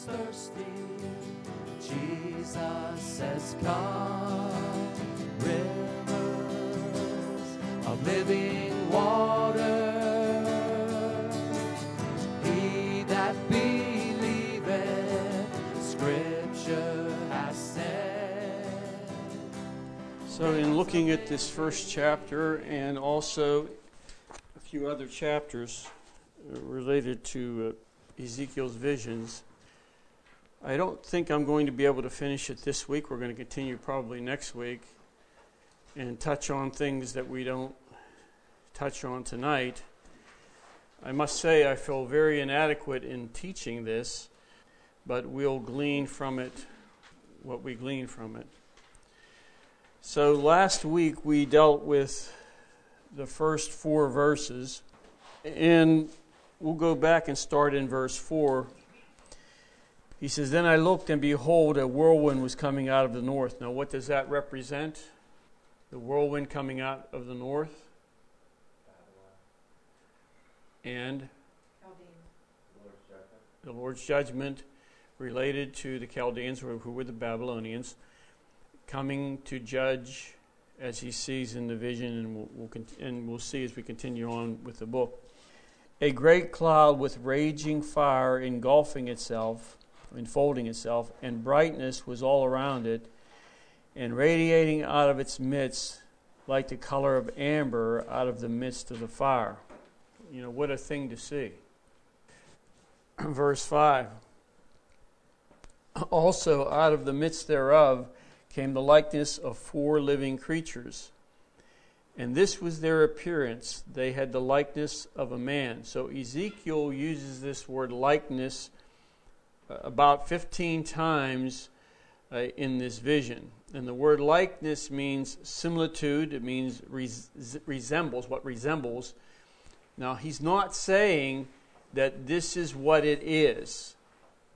is thirsty, Jesus has come. Rivers of living water. He that believeth, Scripture has said. So, in looking at this first chapter and also a few other chapters uh, related to uh, Ezekiel's visions, I don't think I'm going to be able to finish it this week. We're going to continue probably next week and touch on things that we don't touch on tonight. I must say, I feel very inadequate in teaching this, but we'll glean from it what we glean from it. So last week we dealt with the first four verses, and we'll go back and start in verse 4. He says, Then I looked, and behold, a whirlwind was coming out of the north. Now, what does that represent? The whirlwind coming out of the north? And the Lord's judgment related to the Chaldeans, who were the Babylonians, coming to judge as he sees in the vision, and we'll, we'll, and we'll see as we continue on with the book. A great cloud with raging fire engulfing itself, enfolding itself, and brightness was all around it, and radiating out of its midst like the color of amber out of the midst of the fire. You know, what a thing to see. Verse 5 Also, out of the midst thereof came the likeness of four living creatures. And this was their appearance. They had the likeness of a man. So Ezekiel uses this word likeness about 15 times uh, in this vision. And the word likeness means similitude, it means res- resembles, what resembles. Now, he's not saying that this is what it is.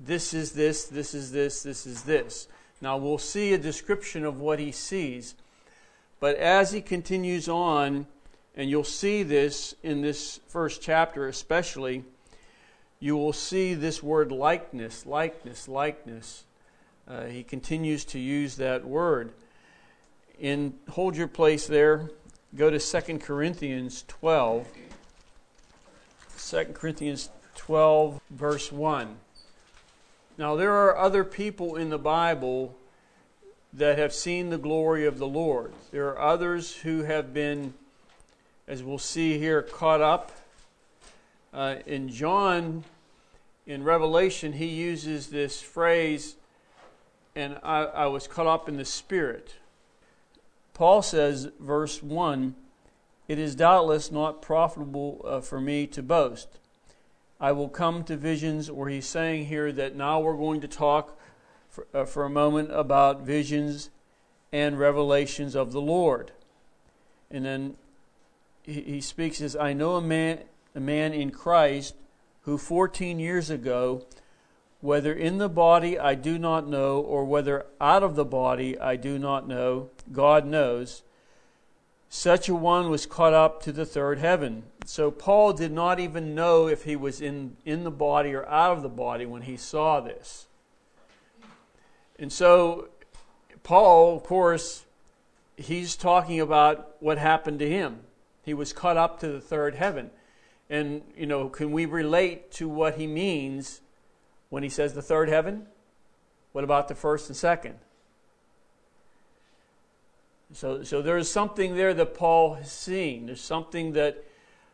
This is this, this is this, this is this. Now, we'll see a description of what he sees. But as he continues on, and you'll see this in this first chapter especially, you will see this word likeness, likeness, likeness. Uh, he continues to use that word. In hold your place there. Go to 2 Corinthians 12. 2 Corinthians 12, verse 1. Now, there are other people in the Bible that have seen the glory of the Lord. There are others who have been, as we'll see here, caught up. Uh, in John, in Revelation, he uses this phrase, and I, I was caught up in the Spirit. Paul says, verse 1 It is doubtless not profitable uh, for me to boast. I will come to visions, or he's saying here that now we're going to talk for, uh, for a moment about visions and revelations of the Lord. And then he, he speaks as I know a man, a man in Christ who 14 years ago, whether in the body I do not know, or whether out of the body I do not know, God knows, such a one was caught up to the third heaven. So Paul did not even know if he was in, in the body or out of the body when he saw this. And so Paul, of course, he's talking about what happened to him. He was caught up to the third heaven. And, you know, can we relate to what he means when he says the third heaven? What about the first and second? So, so there's something there that Paul has seen. There's something that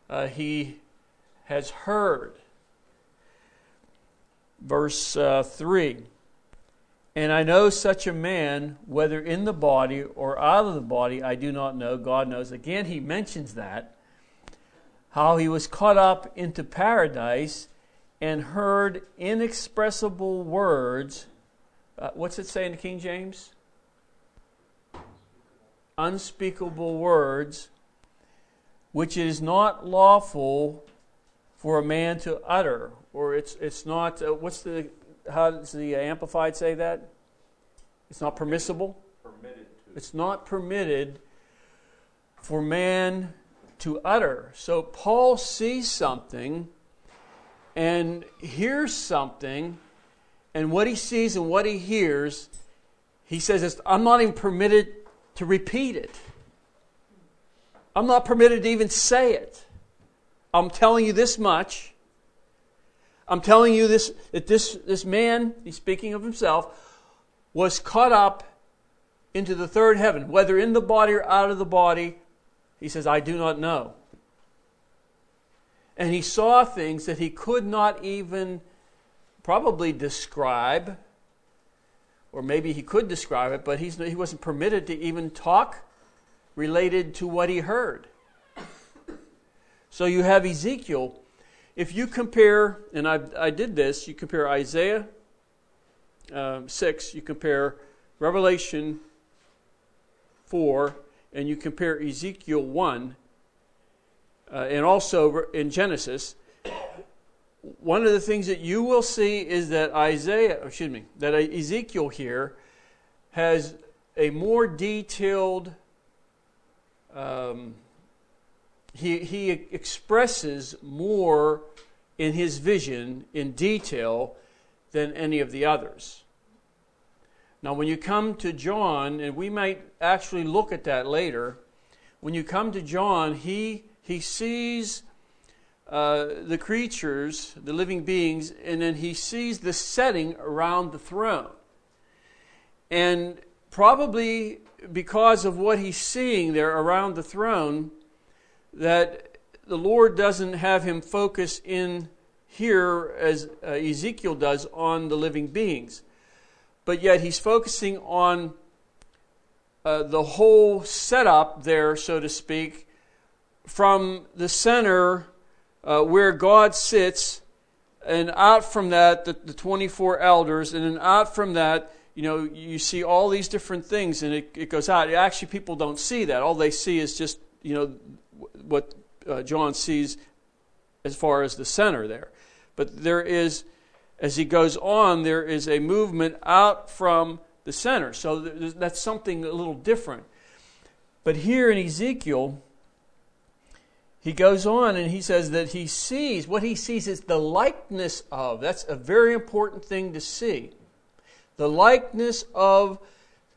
uh, he has heard. Verse uh, 3 And I know such a man, whether in the body or out of the body, I do not know. God knows. Again, he mentions that. How he was caught up into paradise and heard inexpressible words. Uh, what's it say in the King James? unspeakable words, which it is not lawful for a man to utter, or it's it's not. Uh, what's the how does the Amplified say that? It's not permissible. Permitted to. It's not permitted for man to utter. So Paul sees something and hears something, and what he sees and what he hears, he says, I'm not even permitted to repeat it. I'm not permitted to even say it. I'm telling you this much. I'm telling you this that this, this man, he's speaking of himself, was caught up into the third heaven, whether in the body or out of the body. He says, I do not know. And he saw things that he could not even probably describe, or maybe he could describe it, but he's, he wasn't permitted to even talk related to what he heard. So you have Ezekiel. If you compare, and I, I did this, you compare Isaiah uh, 6, you compare Revelation 4, and you compare Ezekiel 1, uh, and also in Genesis, one of the things that you will see is that Isaiah, excuse me, that Ezekiel here has a more detailed, um, he, he expresses more in his vision in detail than any of the others. Now, when you come to John, and we might actually look at that later, when you come to John, he, he sees uh, the creatures, the living beings, and then he sees the setting around the throne. And probably because of what he's seeing there around the throne, that the Lord doesn't have him focus in here as uh, Ezekiel does on the living beings. But yet he's focusing on uh, the whole setup there, so to speak, from the center uh, where God sits, and out from that, the, the 24 elders, and then out from that, you know, you see all these different things, and it, it goes out. Actually, people don't see that. All they see is just, you know, what uh, John sees as far as the center there. But there is, as he goes on, there is a movement out from the center. So that's something a little different. But here in Ezekiel, he goes on and he says that he sees, what he sees is the likeness of. That's a very important thing to see. The likeness of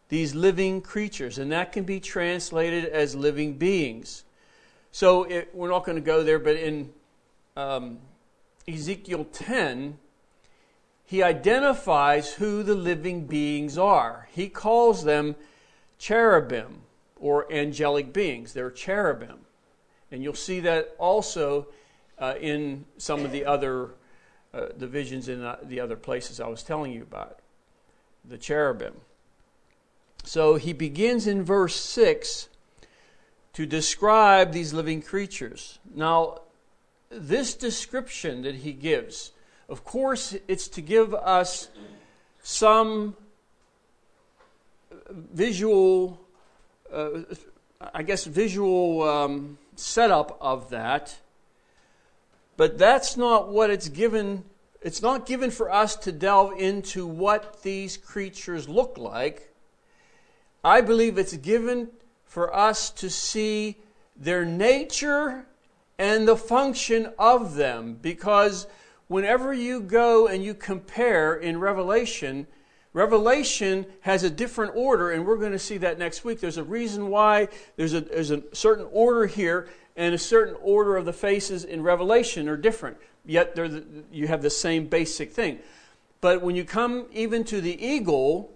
these living creatures. And that can be translated as living beings. So it, we're not going to go there, but in um, Ezekiel 10, he identifies who the living beings are. He calls them cherubim or angelic beings. They're cherubim. And you'll see that also uh, in some of the other uh, divisions in uh, the other places I was telling you about, the cherubim. So he begins in verse 6 to describe these living creatures. Now, this description that he gives, of course, it's to give us some visual, uh, I guess, visual um, setup of that. But that's not what it's given. It's not given for us to delve into what these creatures look like. I believe it's given for us to see their nature and the function of them. Because whenever you go and you compare in Revelation, Revelation has a different order, and we're going to see that next week. There's a reason why there's a, there's a certain order here, and a certain order of the faces in Revelation are different. Yet the, you have the same basic thing. But when you come even to the eagle,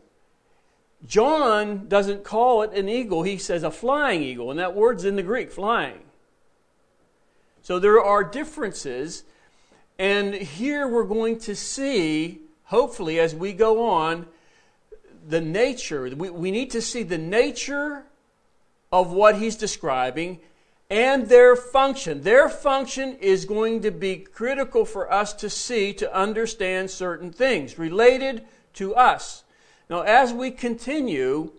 John doesn't call it an eagle, he says a flying eagle, and that word's in the Greek, flying. So there are differences, and here we're going to see hopefully, as we go on, the nature, we, we need to see the nature of what he's describing and their function. Their function is going to be critical for us to see to understand certain things related to us. Now, as we continue,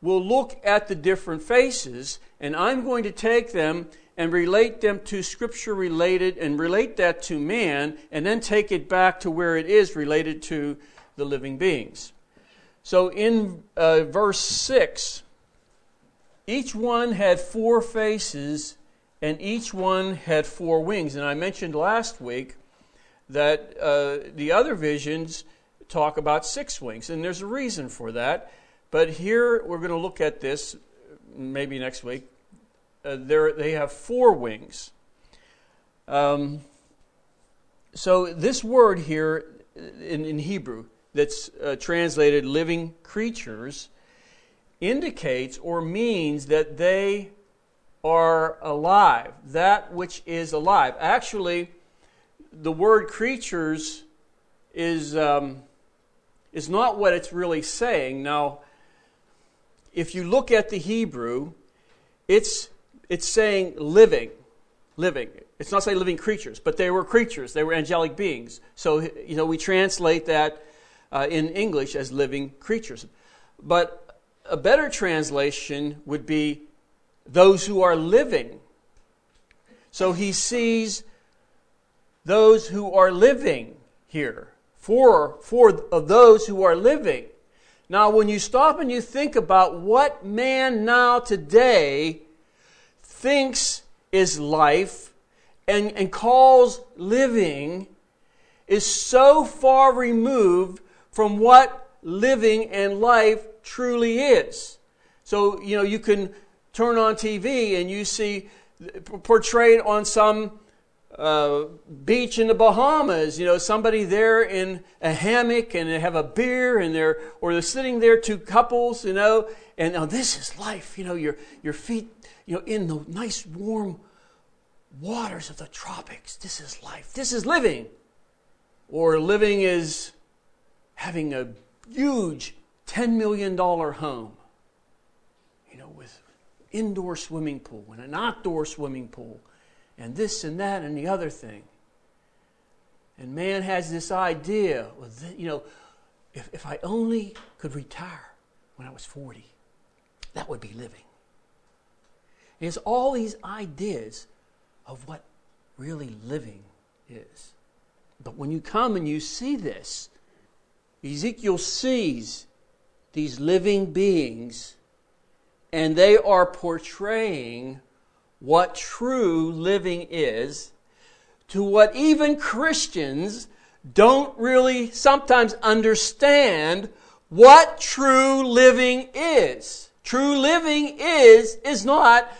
we'll look at the different faces, and I'm going to take them and relate them to scripture related and relate that to man and then take it back to where it is related to the living beings. So in uh, verse 6, each one had four faces and each one had four wings. And I mentioned last week that uh, the other visions talk about six wings, and there's a reason for that. But here we're going to look at this maybe next week. Uh, they have four wings. Um, so this word here in, in Hebrew that's uh, translated living creatures indicates or means that they are alive, that which is alive. Actually, the word creatures is, um, is not what it's really saying. Now, if you look at the Hebrew, it's, it's saying living. Living. It's not saying living creatures, but they were creatures. They were angelic beings. So, you know, we translate that uh, in English as living creatures. But a better translation would be those who are living. So he sees those who are living here. Four, four of those who are living. Now, when you stop and you think about what man now today thinks is life and, and calls living, is so far removed from what living and life truly is. So, you know, you can turn on TV and you see portrayed on some uh, beach in the Bahamas, you know, somebody there in a hammock and they have a beer and they're, or they're sitting there, two couples, you know, and now this is life, you know, your, your feet, you know, in the nice warm waters of the tropics. This is life. This is living. Or living is having a huge $10 million home, you know, with indoor swimming pool and an outdoor swimming pool and this and that and the other thing. And man has this idea, you know, if, if I only could retire when I was 40, that would be living. And it's all these ideas of what really living is. But when you come and you see this, Ezekiel sees these living beings, and they are portraying what true living is to what even Christians don't really sometimes understand what true living is. True living is, is not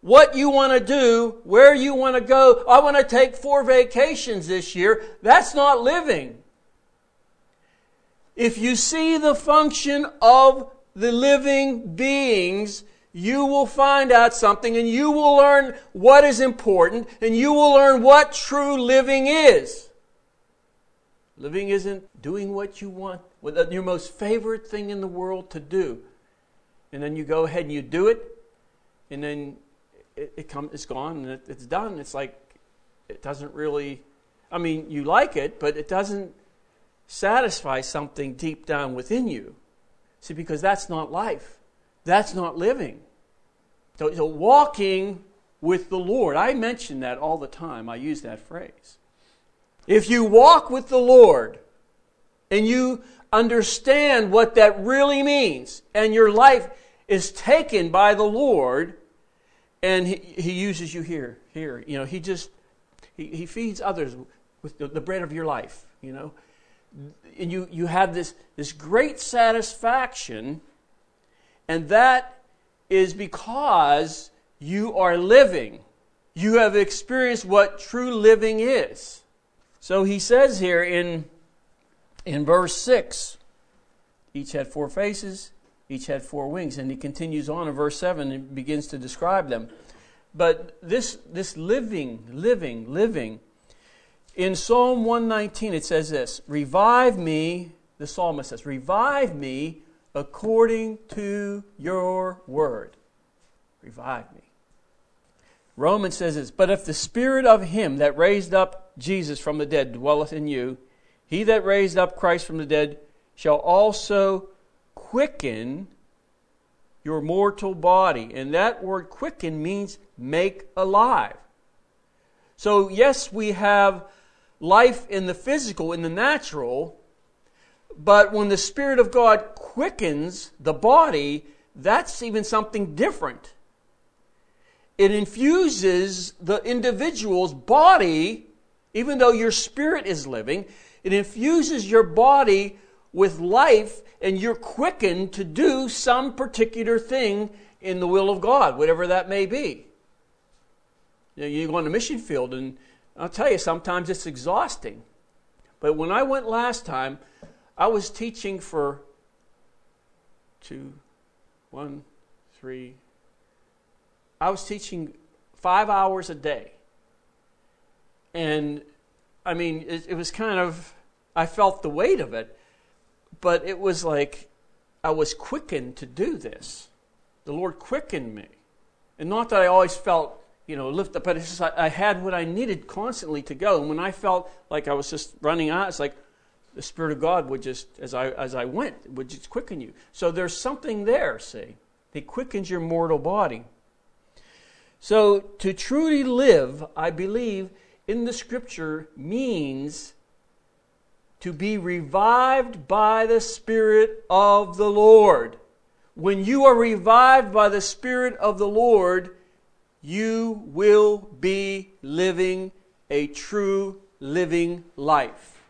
what you want to do, where you want to go. I want to take four vacations this year. That's not living. If you see the function of the living beings you will find out something and you will learn what is important and you will learn what true living is. Living isn't doing what you want, your most favorite thing in the world to do. And then you go ahead and you do it, and then it, it come, it's gone and it, it's done. It's like it doesn't really, I mean, you like it, but it doesn't satisfy something deep down within you. See, because that's not life. That's not living. So, so, walking with the Lord. I mention that all the time. I use that phrase. If you walk with the Lord and you understand what that really means, and your life is taken by the Lord, and He, he uses you here, here, you know, He just He, he feeds others with the, the bread of your life, you know, and you you have this this great satisfaction and that is because you are living. You have experienced what true living is. So he says here in, in verse 6 each had four faces, each had four wings. And he continues on in verse 7 and begins to describe them. But this, this living, living, living, in Psalm 119 it says this Revive me, the psalmist says, Revive me according to your word. Revive me. Romans says this, but if the spirit of him that raised up Jesus from the dead dwelleth in you, he that raised up Christ from the dead shall also quicken your mortal body. And that word quicken means make alive. So, yes, we have life in the physical, in the natural, but when the Spirit of God quickens the body, that's even something different. It infuses the individual's body, even though your spirit is living, it infuses your body with life and you're quickened to do some particular thing in the will of God, whatever that may be. You, know, you go on the mission field, and I'll tell you, sometimes it's exhausting. But when I went last time, I was teaching for two, one, three. I was teaching five hours a day. And I mean, it, it was kind of, I felt the weight of it, but it was like I was quickened to do this. The Lord quickened me. And not that I always felt, you know, lift up, but it's just I, I had what I needed constantly to go. And when I felt like I was just running out, it's like the Spirit of God would just, as I, as I went, would just quicken you. So there's something there, see. He quickens your mortal body. So to truly live, I believe, in the scripture means to be revived by the Spirit of the Lord. When you are revived by the Spirit of the Lord, you will be living a true living life.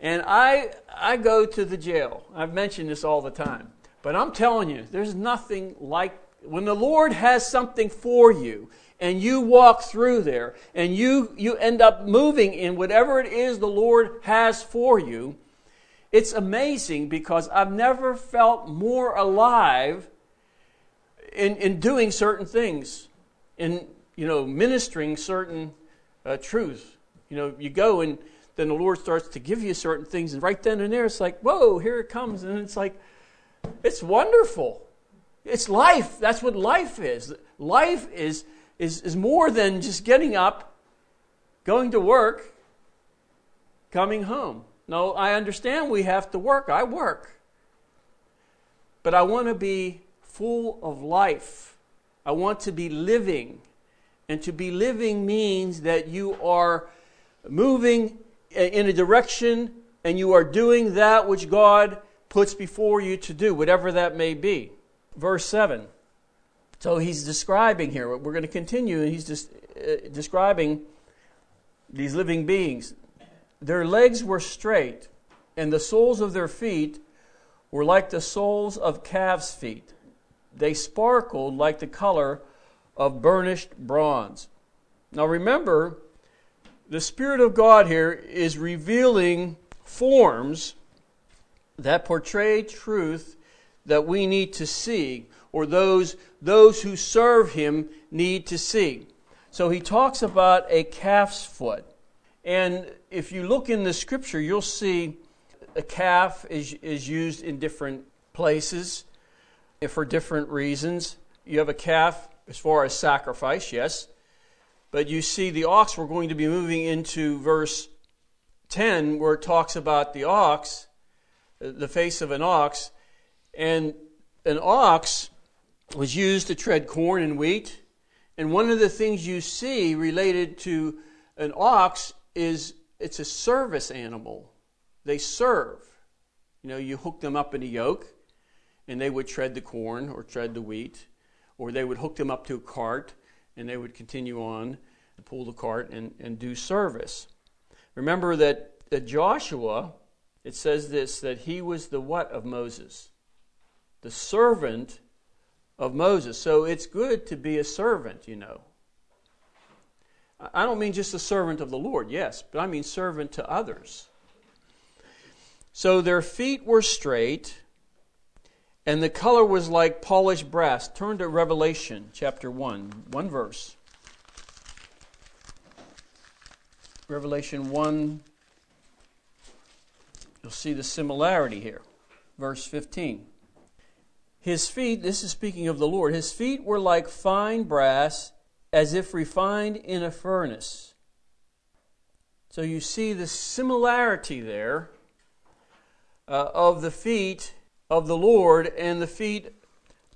And I, I go to the jail. I've mentioned this all the time. But I'm telling you, there's nothing like when the Lord has something for you and you walk through there and you, you end up moving in whatever it is the Lord has for you, it's amazing because I've never felt more alive in, in doing certain things, in you know, ministering certain uh, truths. You know, you go and then the Lord starts to give you certain things, and right then and there, it's like, whoa, here it comes. And it's like, it's wonderful. It's life. That's what life is. Life is, is, is more than just getting up, going to work, coming home. No, I understand we have to work. I work. But I want to be full of life. I want to be living. And to be living means that you are moving in a direction and you are doing that which God puts before you to do, whatever that may be verse 7. So he's describing here, we're going to continue, and he's just uh, describing these living beings. Their legs were straight, and the soles of their feet were like the soles of calves' feet. They sparkled like the color of burnished bronze. Now remember, the Spirit of God here is revealing forms that portray truth that we need to see, or those, those who serve him need to see. So he talks about a calf's foot. And if you look in the scripture, you'll see a calf is, is used in different places for different reasons. You have a calf as far as sacrifice, yes. But you see the ox, we're going to be moving into verse 10, where it talks about the ox, the face of an ox. And an ox was used to tread corn and wheat. And one of the things you see related to an ox is it's a service animal. They serve. You know, you hook them up in a yoke and they would tread the corn or tread the wheat, or they would hook them up to a cart and they would continue on and pull the cart and, and do service. Remember that, that Joshua, it says this, that he was the what of Moses? the servant of Moses. So it's good to be a servant, you know. I don't mean just a servant of the Lord, yes, but I mean servant to others. So their feet were straight, and the color was like polished brass. Turn to Revelation chapter 1, one verse. Revelation 1, you'll see the similarity here. Verse 15. His feet, this is speaking of the Lord, his feet were like fine brass, as if refined in a furnace. So you see the similarity there uh, of the feet of the Lord and the feet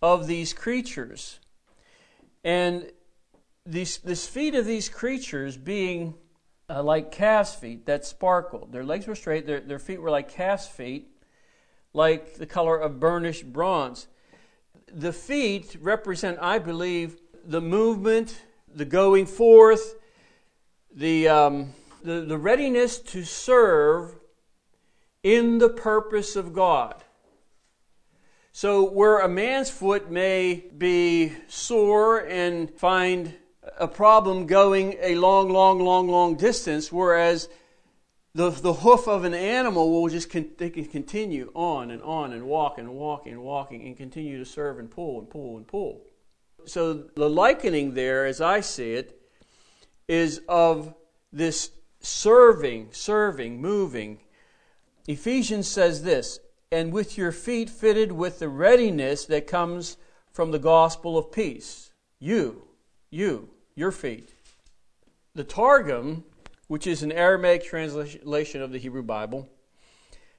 of these creatures. And these, this feet of these creatures being uh, like calf's feet that sparkled. Their legs were straight, their, their feet were like calf's feet, like the color of burnished bronze the feet represent, I believe, the movement, the going forth, the, um, the, the readiness to serve in the purpose of God. So, where a man's foot may be sore and find a problem going a long, long, long, long distance, whereas the, the hoof of an animal will just con- they can continue on and on and walk and walking and walking and continue to serve and pull and pull and pull. So the likening there, as I see it, is of this serving, serving, moving. Ephesians says this, and with your feet fitted with the readiness that comes from the gospel of peace. You, you, your feet. The Targum, which is an Aramaic translation of the Hebrew Bible,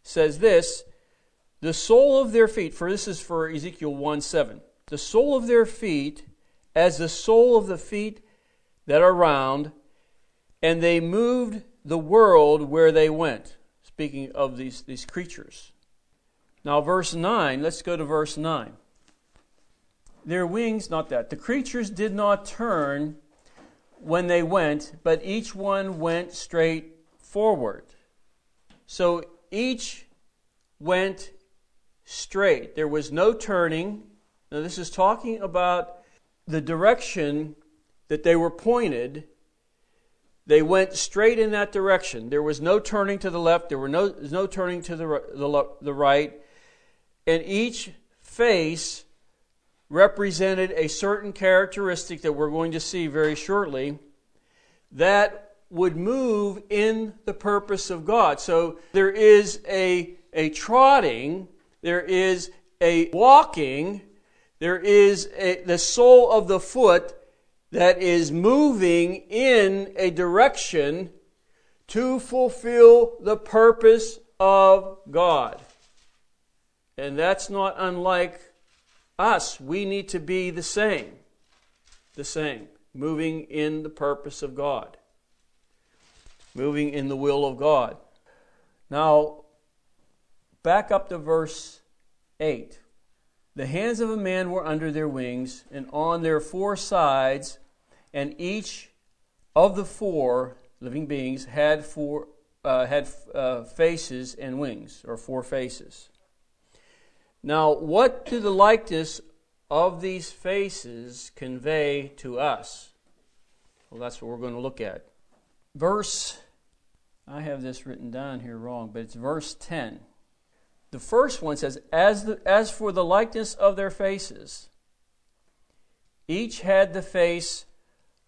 says this the sole of their feet, for this is for Ezekiel 1 7, the sole of their feet as the sole of the feet that are round, and they moved the world where they went. Speaking of these, these creatures. Now, verse 9, let's go to verse 9. Their wings, not that, the creatures did not turn when they went, but each one went straight forward. So each went straight. There was no turning. Now, this is talking about the direction that they were pointed. They went straight in that direction. There was no turning to the left, there were no, no turning to the, the, the right. And each face represented a certain characteristic that we're going to see very shortly that would move in the purpose of God. So there is a, a trotting, there is a walking, there is a, the sole of the foot that is moving in a direction to fulfill the purpose of God. And that's not unlike us, we need to be the same. The same. Moving in the purpose of God. Moving in the will of God. Now, back up to verse 8. The hands of a man were under their wings, and on their four sides, and each of the four living beings had four uh, had uh, faces and wings, or four faces. Now, what do the likeness of these faces convey to us? Well, that's what we're going to look at. Verse, I have this written down here wrong, but it's verse 10. The first one says, As, the, as for the likeness of their faces, each had the face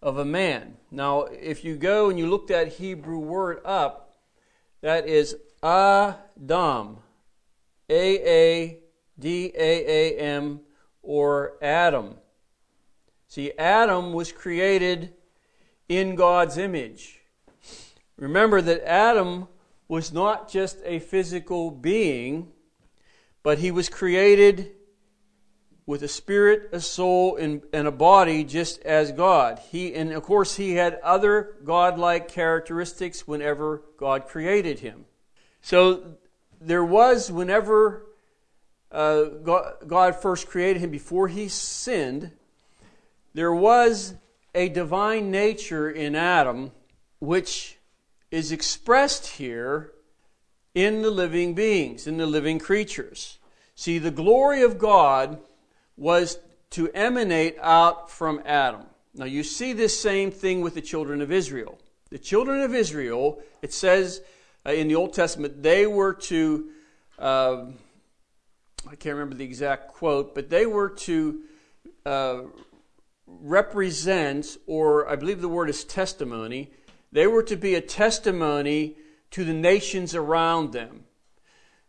of a man. Now, if you go and you look that Hebrew word up, that is Adam. A A D A A M, or Adam. See, Adam was created in God's image. Remember that Adam was not just a physical being, but he was created with a spirit, a soul, and, and a body just as God. He, and of course, he had other godlike characteristics whenever God created him. So there was, whenever uh, God first created him before he sinned, there was a divine nature in Adam which is expressed here in the living beings, in the living creatures. See, the glory of God was to emanate out from Adam. Now, you see this same thing with the children of Israel. The children of Israel, it says uh, in the Old Testament, they were to. Uh, I can't remember the exact quote, but they were to uh, represent, or I believe the word is testimony, they were to be a testimony to the nations around them.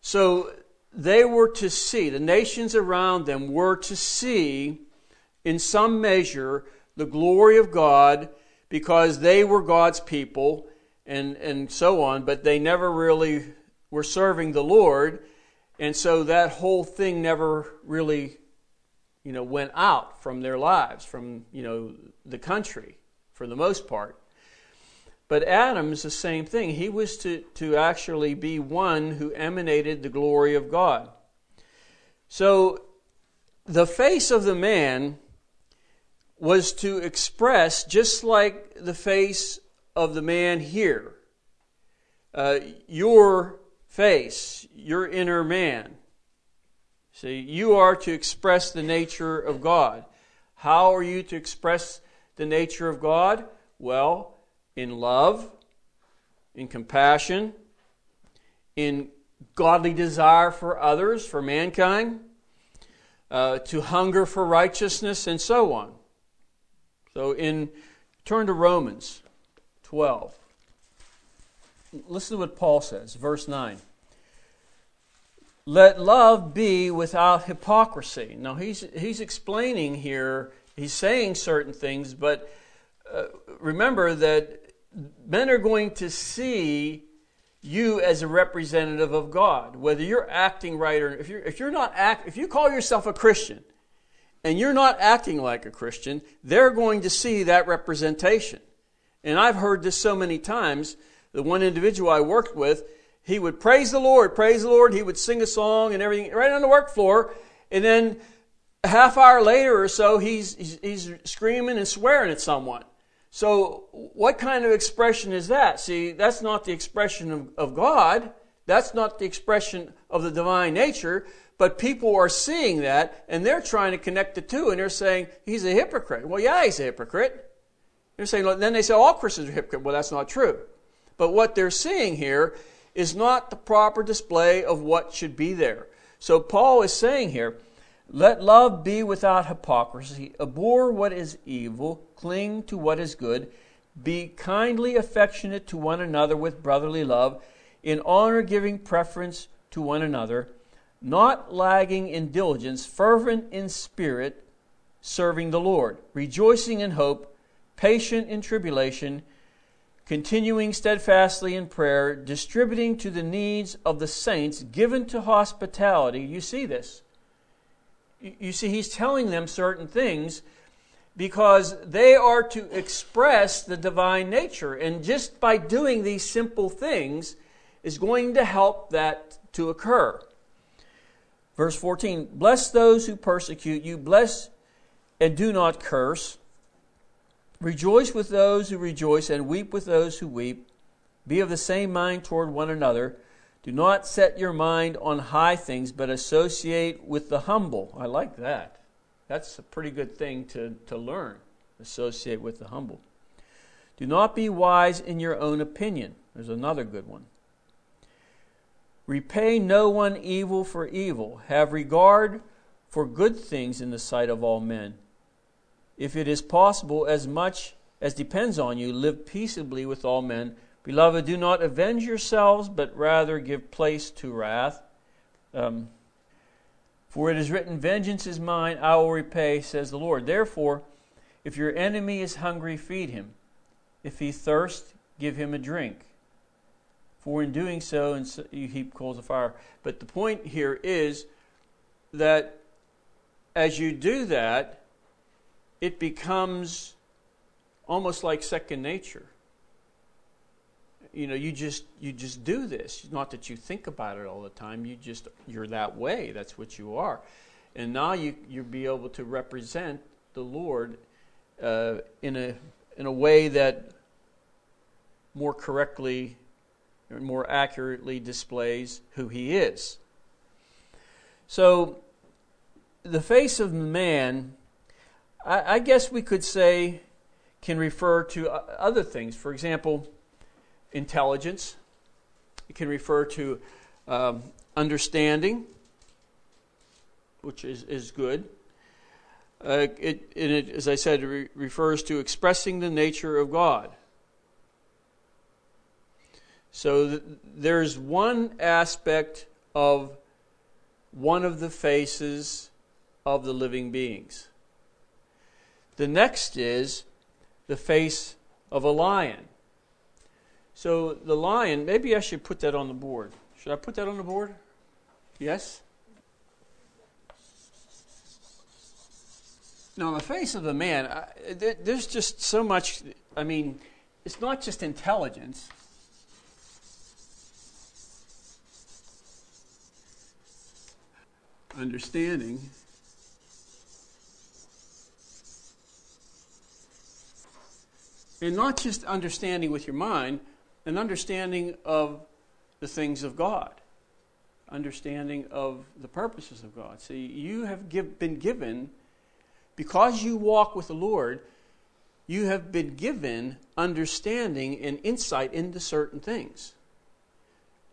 So they were to see, the nations around them were to see, in some measure, the glory of God because they were God's people and, and so on, but they never really were serving the Lord. And so that whole thing never really, you know, went out from their lives, from, you know, the country for the most part. But Adam's the same thing. He was to, to actually be one who emanated the glory of God. So the face of the man was to express just like the face of the man here. Uh, your face, your inner man. See, you are to express the nature of God. How are you to express the nature of God? Well, in love, in compassion, in godly desire for others, for mankind, uh, to hunger for righteousness, and so on. So, in turn to Romans 12. Listen to what Paul says, verse 9. Let love be without hypocrisy. Now, he's, he's explaining here, he's saying certain things, but uh, remember that men are going to see you as a representative of God, whether you're acting right or if you're, if you're not act, if you call yourself a Christian and you're not acting like a Christian, they're going to see that representation. And I've heard this so many times. The one individual I worked with, he would praise the Lord, praise the Lord. He would sing a song and everything right on the work floor. And then a half hour later or so, he's, he's, he's screaming and swearing at someone. So, what kind of expression is that? See, that's not the expression of, of God. That's not the expression of the divine nature. But people are seeing that and they're trying to connect the two and they're saying, he's a hypocrite. Well, yeah, he's a hypocrite. They're saying, then they say all Christians are hypocrites. Well, that's not true. But what they're seeing here is not the proper display of what should be there. So Paul is saying here, let love be without hypocrisy, abhor what is evil, cling to what is good, be kindly affectionate to one another with brotherly love, in honor giving preference to one another, not lagging in diligence, fervent in spirit, serving the Lord, rejoicing in hope, patient in tribulation, continuing steadfastly in prayer, distributing to the needs of the saints, given to hospitality. You see this you see, he's telling them certain things because they are to express the divine nature. And just by doing these simple things is going to help that to occur. Verse 14 Bless those who persecute you, bless and do not curse. Rejoice with those who rejoice, and weep with those who weep. Be of the same mind toward one another. Do not set your mind on high things, but associate with the humble. I like that. That's a pretty good thing to, to learn. Associate with the humble. Do not be wise in your own opinion. There's another good one. Repay no one evil for evil. Have regard for good things in the sight of all men. If it is possible, as much as depends on you, live peaceably with all men. Beloved, do not avenge yourselves, but rather give place to wrath. Um, for it is written, Vengeance is mine, I will repay, says the Lord. Therefore, if your enemy is hungry, feed him. If he thirst, give him a drink. For in doing so, and so you heap coals of fire. But the point here is that as you do that, it becomes almost like second nature. You know you just you just do this. Not that you think about it all the time. You just you're that way. That's what you are. And now you you'll be able to represent the lord uh, in a in a way that more correctly or more accurately displays who he is. So the face of man I, I guess we could say can refer to other things for example intelligence. It can refer to um, understanding, which is, is good. Uh, it, it, as I said, re- refers to expressing the nature of God. So th- there's one aspect of one of the faces of the living beings. The next is the face of a lion. So the lion, maybe I should put that on the board. Should I put that on the board? Yes? Now, the face of the man, I, there, there's just so much. I mean, it's not just intelligence. Understanding. And not just understanding with your mind, an understanding of the things of God. understanding of the purposes of God. See, you have give, been given, because you walk with the Lord, you have been given understanding and insight into certain things.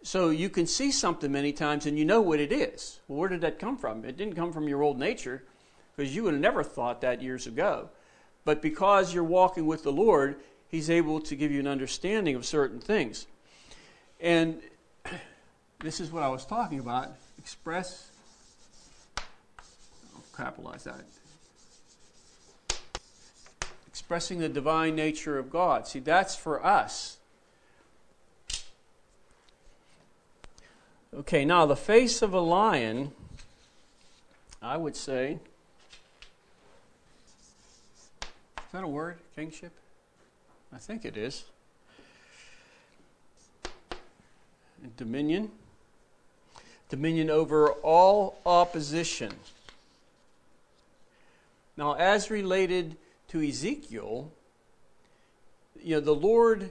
So you can see something many times and you know what it is. Well, where did that come from? It didn't come from your old nature because you would have never thought that years ago. But because you're walking with the Lord, He's able to give you an understanding of certain things. And this is what I was talking about. Express, I'll capitalize that. Expressing the divine nature of God. See, that's for us. Okay, now the face of a lion, I would say. Is that a word? Kingship? I think it is. Dominion. Dominion over all opposition. Now, as related to Ezekiel, you know, the Lord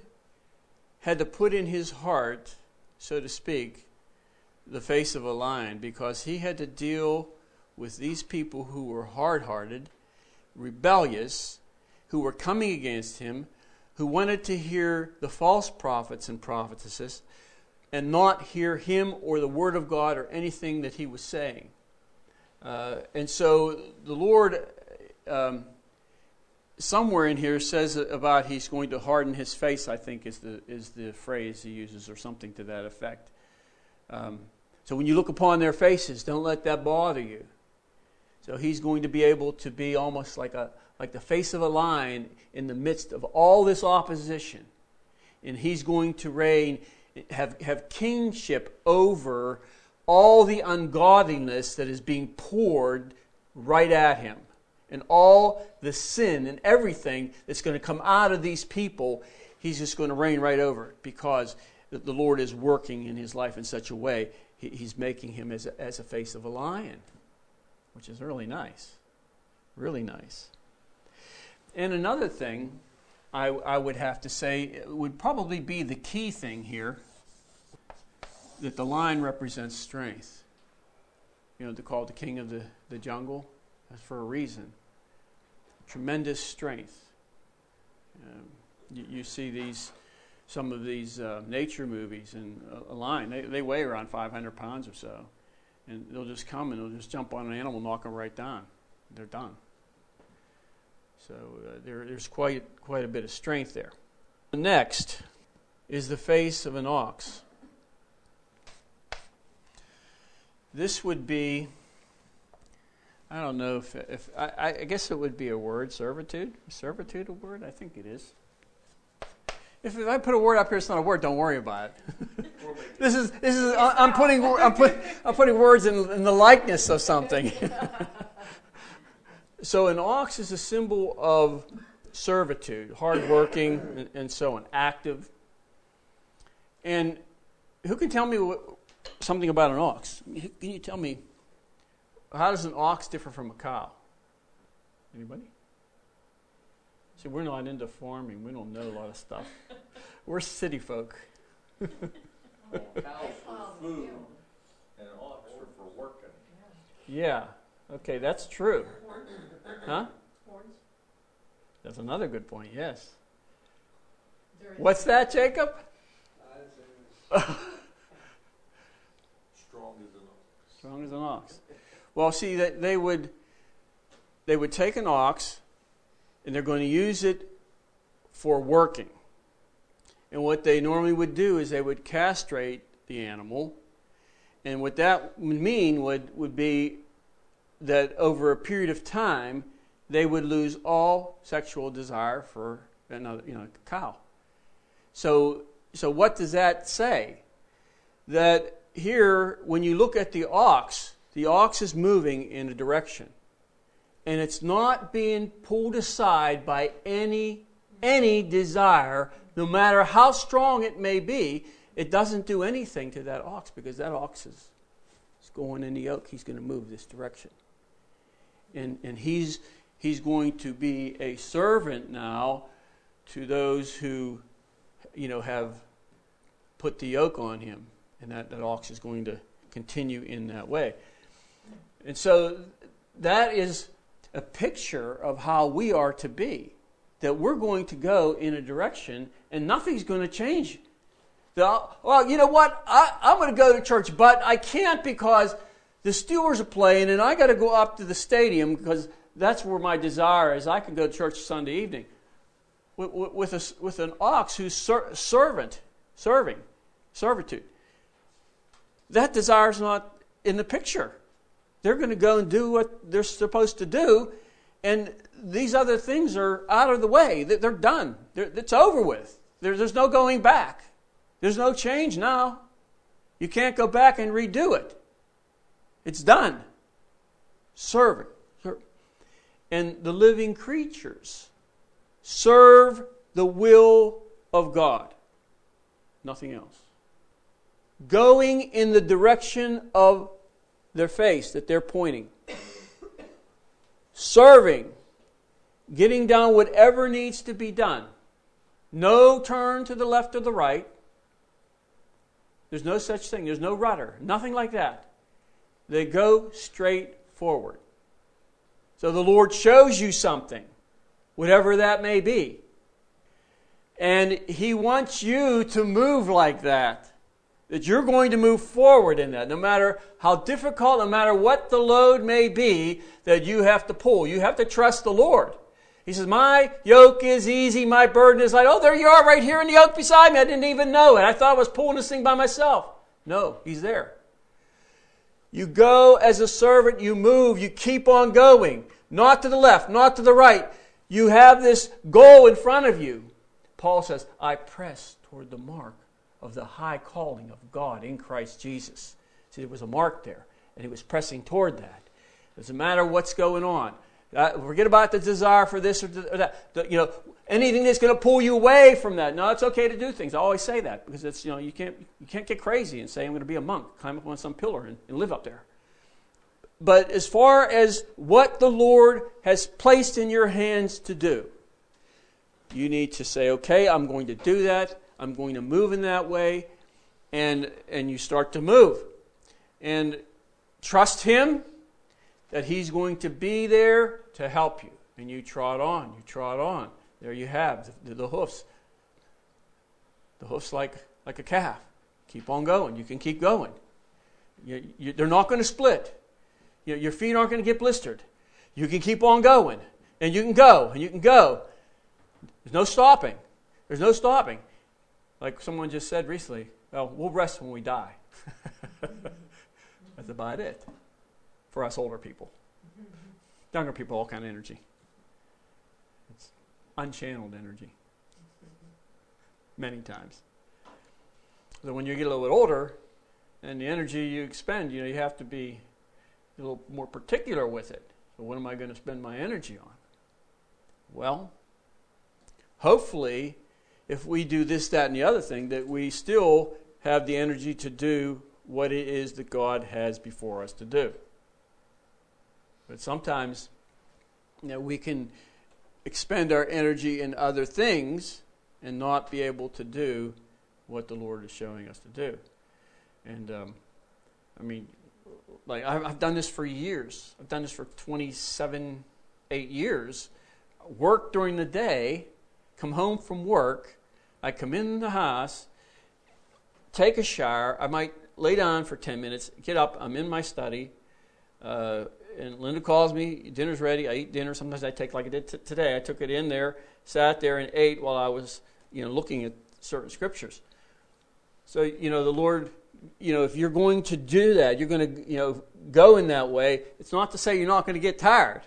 had to put in his heart, so to speak, the face of a lion because he had to deal with these people who were hard hearted, rebellious, who were coming against him, who wanted to hear the false prophets and prophetesses and not hear him or the word of God or anything that he was saying. Uh, and so the Lord, um, somewhere in here, says about he's going to harden his face, I think is the, is the phrase he uses, or something to that effect. Um, so when you look upon their faces, don't let that bother you. So he's going to be able to be almost like a like the face of a lion in the midst of all this opposition. And he's going to reign, have, have kingship over all the ungodliness that is being poured right at him. And all the sin and everything that's going to come out of these people, he's just going to reign right over it because the Lord is working in his life in such a way, he's making him as a, as a face of a lion, which is really nice. Really nice. And another thing I, I would have to say would probably be the key thing here that the lion represents strength. You know, they're called the king of the, the jungle. That's for a reason. Tremendous strength. Um, you, you, see these, some of these uh, nature movies, and a, a lion, they, they weigh around 500 pounds or so. And they'll just come and they'll just jump on an animal, knock them right down. They're done. So uh, there, there's quite, quite a bit of strength there. Next is the face of an ox. This would be, I don't know if, if I, I guess it would be a word, servitude. Is servitude a word? I think it is. If, if I put a word up here, it's not a word. Don't worry about it. this is this is. I'm putting I'm, put, I'm putting words in, in the likeness of something. So an ox is a symbol of servitude, hardworking, and, and so on, active. And who can tell me what, something about an ox? Can you tell me how does an ox differ from a cow? Anybody? See, we're not into farming. We don't know a lot of stuff. We're city folk. well, cows for um, food and ox are for working. Yeah. Okay, that's true. Huh? That's another good point, yes. What's that, Jacob? Strong as an ox. Strong as an ox. Well, see, they would they would take an ox and they're going to use it for working. And what they normally would do is they would castrate the animal. And what that would mean would, would be that over a period of time, they would lose all sexual desire for another, you know, cow. So, so what does that say? That here, when you look at the ox, the ox is moving in a direction, and it's not being pulled aside by any any desire, no matter how strong it may be. It doesn't do anything to that ox because that ox is, is going in the yoke. He's going to move this direction and, and he's, he's going to be a servant now to those who, you know, have put the yoke on him. And that, that ox is going to continue in that way. And so that is a picture of how we are to be. That we're going to go in a direction and nothing's going to change. The, well, you know what? I, I'm going to go to church, but I can't because the Steelers are playing and I got to go up to the stadium because that's where my desire is. I can go to church Sunday evening. With, with, a, with an ox who's ser- servant, serving, servitude. That desire is not in the picture. They're going to go and do what they're supposed to do, and these other things are out of the way. They're done. It's over with. there's no going back. There's no change now. You can't go back and redo it. It's done. Serving. And the living creatures serve the will of God. Nothing else. Going in the direction of their face that they're pointing. Serving. Getting done whatever needs to be done. No turn to the left or the right. There's no such thing. There's no rudder. Nothing like that. They go straight forward. So the Lord shows you something, whatever that may be. And He wants you to move like that. That you're going to move forward in that, no matter how difficult, no matter what the load may be that you have to pull. You have to trust the Lord. He says, My yoke is easy, my burden is light. Oh, there you are right here in the yoke beside me. I didn't even know it. I thought I was pulling this thing by myself. No, He's there. You go as a servant, you move, you keep on going. Not to the left, not to the right. You have this goal in front of you. Paul says, I press toward the mark of the high calling of God in Christ Jesus. See, there was a mark there, and he was pressing toward that. It doesn't matter what's going on. Uh, forget about the desire for this or, that. You know, anything that's going to pull you away from that. No, it's okay to do things. I always say that because it's you know you can't you can't get crazy and say I'm going to be a monk, climb up on some pillar and, and live up there. But as far as what the Lord has placed in your hands to do, you need to say, okay, I'm going to do that. I'm going to move in that way. And, and you start to move. And trust Him that He's going to be there to help you. And you trot on, you trot on. There you have the, the hoofs. The hoofs like, like a calf. Keep on going. You can keep going. You, you, they're not going to split. You, your feet aren't going to get blistered. You can keep on going. And you can go, and you can go. There's no stopping. There's no stopping. Like someone just said recently, well, we'll rest when we die. That's about it for us older people. Younger people, all kind of energy. Unchanneled energy. Many times. So when you get a little bit older, and the energy you expend, you know, you have to be a little more particular with it. So what am I going to spend my energy on? Well, hopefully, if we do this, that, and the other thing, that we still have the energy to do what it is that God has before us to do. But sometimes you know, we can expend our energy in other things and not be able to do what the Lord is showing us to do. And um, I mean, like I've done this for years. I've done this for 27, eight years. Work during the day, come home from work. I come in the house, take a shower. I might lay down for 10 minutes, get up. I'm in my study. Uh, and Linda calls me, dinner's ready. I eat dinner. Sometimes I take, like I did t- today, I took it in there, sat there, and ate while I was, you know, looking at certain scriptures. So, you know, the Lord, you know, if you're going to do that, you're going to, you know, go in that way, it's not to say you're not going to get tired.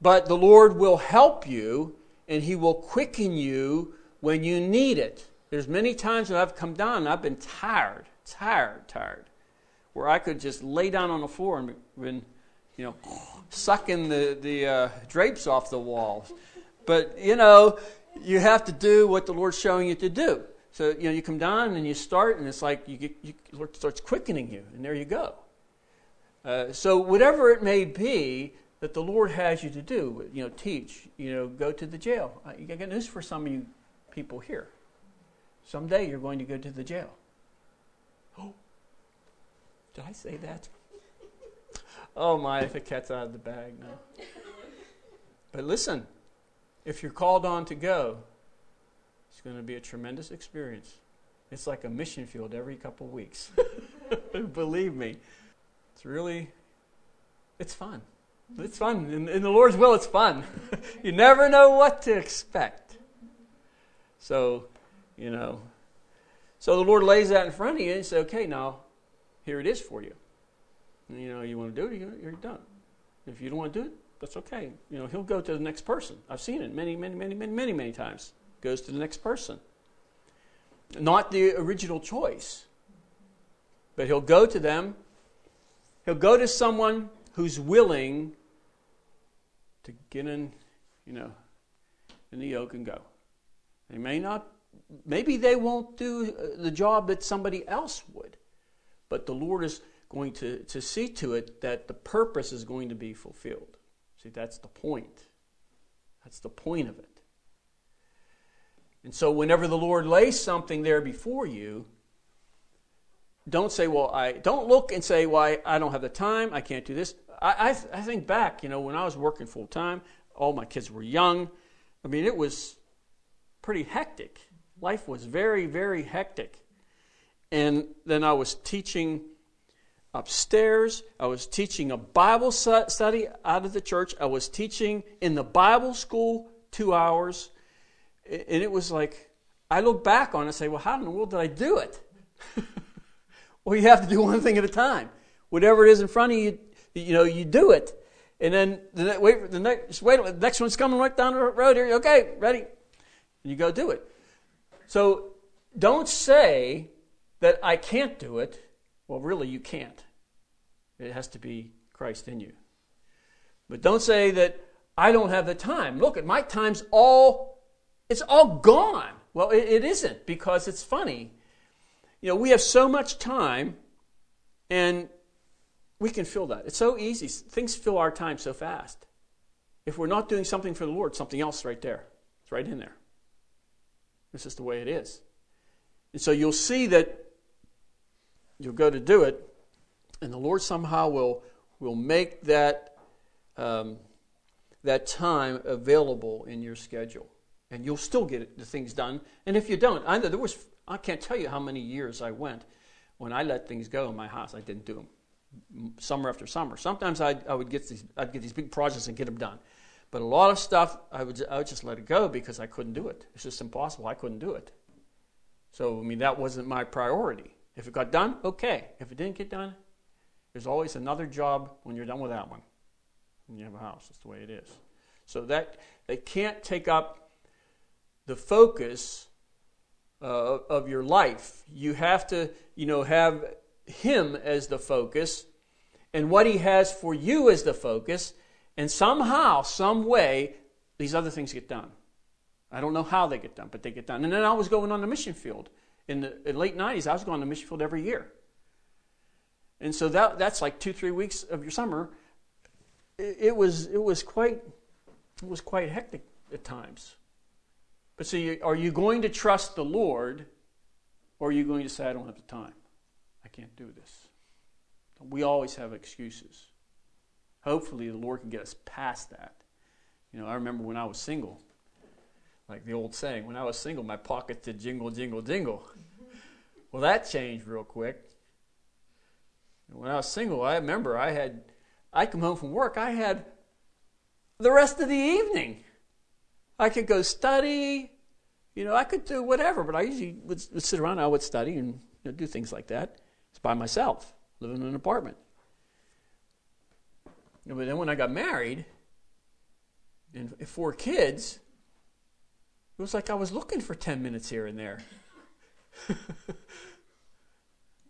But the Lord will help you and He will quicken you when you need it. There's many times when I've come down and I've been tired, tired, tired where I could just lay down on the floor and been, you know, sucking the, the uh, drapes off the walls. But, you know, you have to do what the Lord's showing you to do. So, you know, you come down and you start, and it's like you get, you, the Lord starts quickening you, and there you go. Uh, so, whatever it may be that the Lord has you to do, you know, teach, you know, go to the jail. I got news for some of you people here. Someday you're going to go to the jail. I say that? Oh my, if the cat's out of the bag now. But listen, if you're called on to go, it's going to be a tremendous experience. It's like a mission field every couple weeks. Believe me. It's really, it's fun. It's fun. In, in the Lord's will, it's fun. you never know what to expect. So, you know, so the Lord lays that in front of you and says, okay, now, here it is for you. And, you know, you want to do it, you're done. If you don't want to do it, that's okay. You know, he'll go to the next person. I've seen it many, many, many, many, many, many times. Goes to the next person. Not the original choice. But he'll go to them. He'll go to someone who's willing to get in, you know, in the yoke and go. They may not, maybe they won't do uh, the job that somebody else would, but the Lord is going to, to see to it that the purpose is going to be fulfilled. See, that's the point. That's the point of it. And so, whenever the Lord lays something there before you, don't say, well, I don't look and say, well, I, I don't have the time, I can't do this. I, I, I think back, you know, when I was working full time, all my kids were young. I mean, it was pretty hectic. Life was very, very hectic. And then I was teaching upstairs. I was teaching a Bible study out of the church. I was teaching in the Bible school two hours. And it was like, I look back on it and say, well, how in the world did I do it? well, you have to do one thing at a time. Whatever it is in front of you, you know, you do it. And then the wait, the next wait, the next one's coming right down the road here. Okay, ready? And you go do it. So don't say that I can't do it. Well, really, you can't. It has to be Christ in you. But don't say that I don't have the time. Look, at my time's all it's all gone. Well, it, it isn't because it's funny. You know, we have so much time, and we can fill that. It's so easy. Things fill our time so fast. If we're not doing something for the Lord, something else right there. It's right in there. This is the way it is. And so you'll see that you'll go to do it, and the Lord somehow will, will make that, um, that time available in your schedule. And you'll still get the things done. And if you don't, I, there was, I can't tell you how many years I went when I let things go in my house. I didn't do them summer after summer. Sometimes I'd, I would get these, I'd get these big projects and get them done. But a lot of stuff, I would, I would just let it go because I couldn't do it. It's just impossible. I couldn't do it. So, I mean, that wasn't my priority. If it got done, okay. If it didn't get done, there's always another job when you're done with that one. You have a house, that's the way it is. So that they can't take up the focus uh, of your life. You have to, you know, have Him as the focus, and what He has for you as the focus, and somehow, some way, these other things get done. I don't know how they get done, but they get done. And then I was going on the mission field. In the in late 90s, I was going to mission field every year. And so that, that's like two, three weeks of your summer. It, it was, it, was quite, it was quite hectic at times. But see, are you going to trust the Lord, or are you going to say, I don't have the time? I can't do this. We always have excuses. Hopefully, the Lord can get us past that. You know, I remember when I was single, like the old saying, when I was single, my pockets did jingle, jingle, jingle. Well, that changed real quick. When I was single, I remember I had, I come home from work, I had the rest of the evening. I could go study, you know, I could do whatever, but I usually would, would sit around, I would study and you know, do things like that. It's by myself, living in an apartment. But then when I got married and four kids, it was like I was looking for 10 minutes here and there.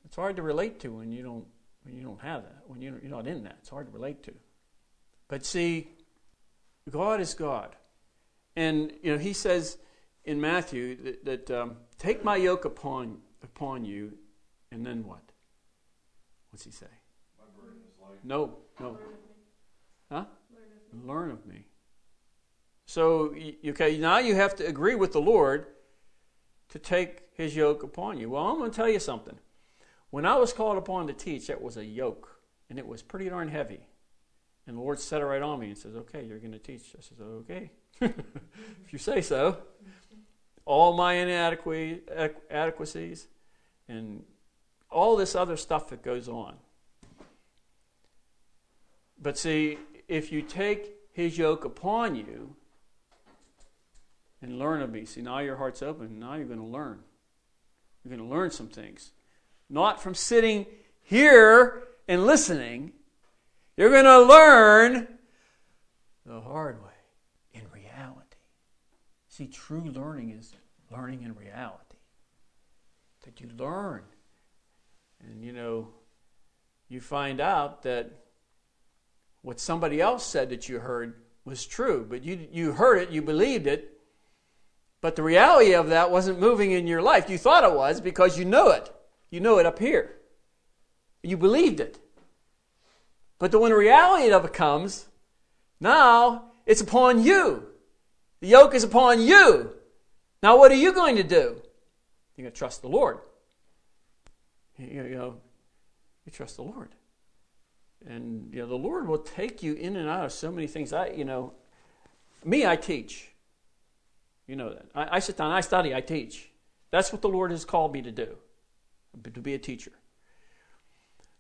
it's hard to relate to when you don't when you don't have that, when you're not in that. It's hard to relate to. But see, God is God. And you know, he says in Matthew that, that um, take my yoke upon upon you, and then what? What's he say? No, no. Huh? Learn of me. So, okay, now you have to agree with the Lord to take his yoke upon you. Well, I'm going to tell you something. When I was called upon to teach, that was a yoke, and it was pretty darn heavy. And the Lord set it right on me and says, Okay, you're going to teach. I says, Okay, if you say so. All my inadequacies and all this other stuff that goes on. But see, if you take his yoke upon you and learn of me, see, now your heart's open. Now you're going to learn. You're going to learn some things. Not from sitting here and listening. You're going to learn the hard way in reality. See, true learning is learning in reality. That you learn. And you know, you find out that what somebody else said that you heard was true, but you, you heard it, you believed it, but the reality of that wasn't moving in your life. You thought it was because you know it. You know it up here. You believed it. But when the reality of it comes, now it's upon you. The yoke is upon you. Now, what are you going to do? You're going to trust the Lord. You know, you trust the Lord and you know the Lord will take you in and out of so many things. I, you know, me, I teach. You know that. I, I sit down, I study, I teach. That's what the Lord has called me to do, to be a teacher.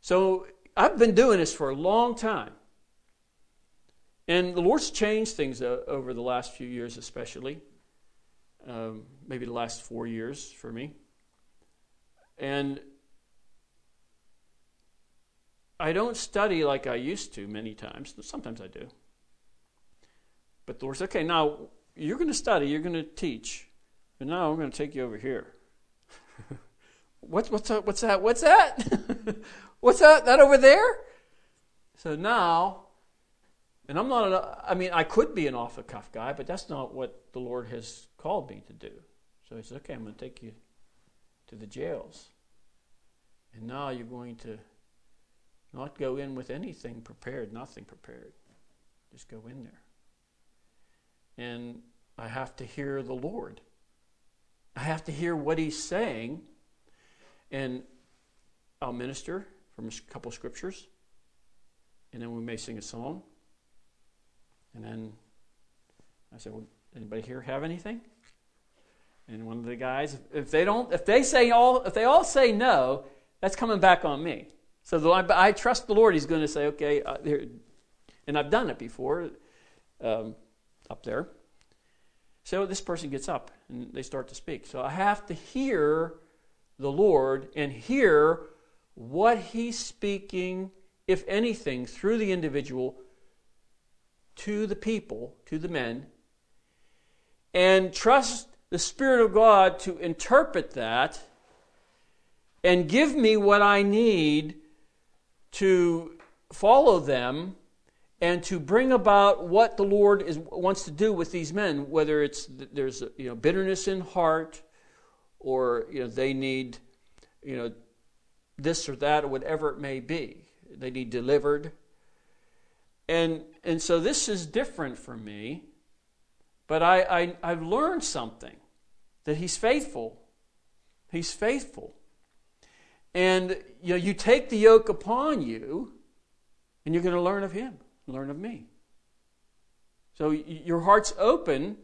So I've been doing this for a long time. And the Lord's changed things uh, over the last few years, especially. Um, maybe the last four years for me. And I don't study like I used to many times. Sometimes I do. But the Lord said, okay, now you're going to study, you're going to teach, and now I'm going to take you over here. what's, what's, that, what's that? What's that? what's that? That over there? So now, and I'm not, an, I mean, I could be an off the cuff guy, but that's not what the Lord has called me to do. So he said, okay, I'm going to take you to the jails. And now you're going to not go in with anything prepared, nothing prepared. Just go in there. And I have to hear the Lord. I have to hear what He's saying. And I'll minister from a couple scriptures. And then we may sing a song. And then I said, well, anybody here have anything? And one of the guys, if they don't, if they say all, if they all say no, that's coming back on me. So the, I, I, trust the Lord. He's going to say, okay, uh, and I've done it before um, up there. So this person gets up and they start to speak. So I have to hear the Lord and hear what He's speaking, if anything, through the individual to the people, to the men, and trust the Spirit of God to interpret that and give me what I need to follow them and to bring about what the Lord is, wants to do with these men, whether it's there's you know bitterness in heart, or you know they need you know this or that or whatever it may be. They need delivered. And and so this is different for me, but I, I I've learned something that He's faithful. He's faithful. And you know, you take the yoke upon you, and you're going to learn of Him, learn of me. So your heart's open,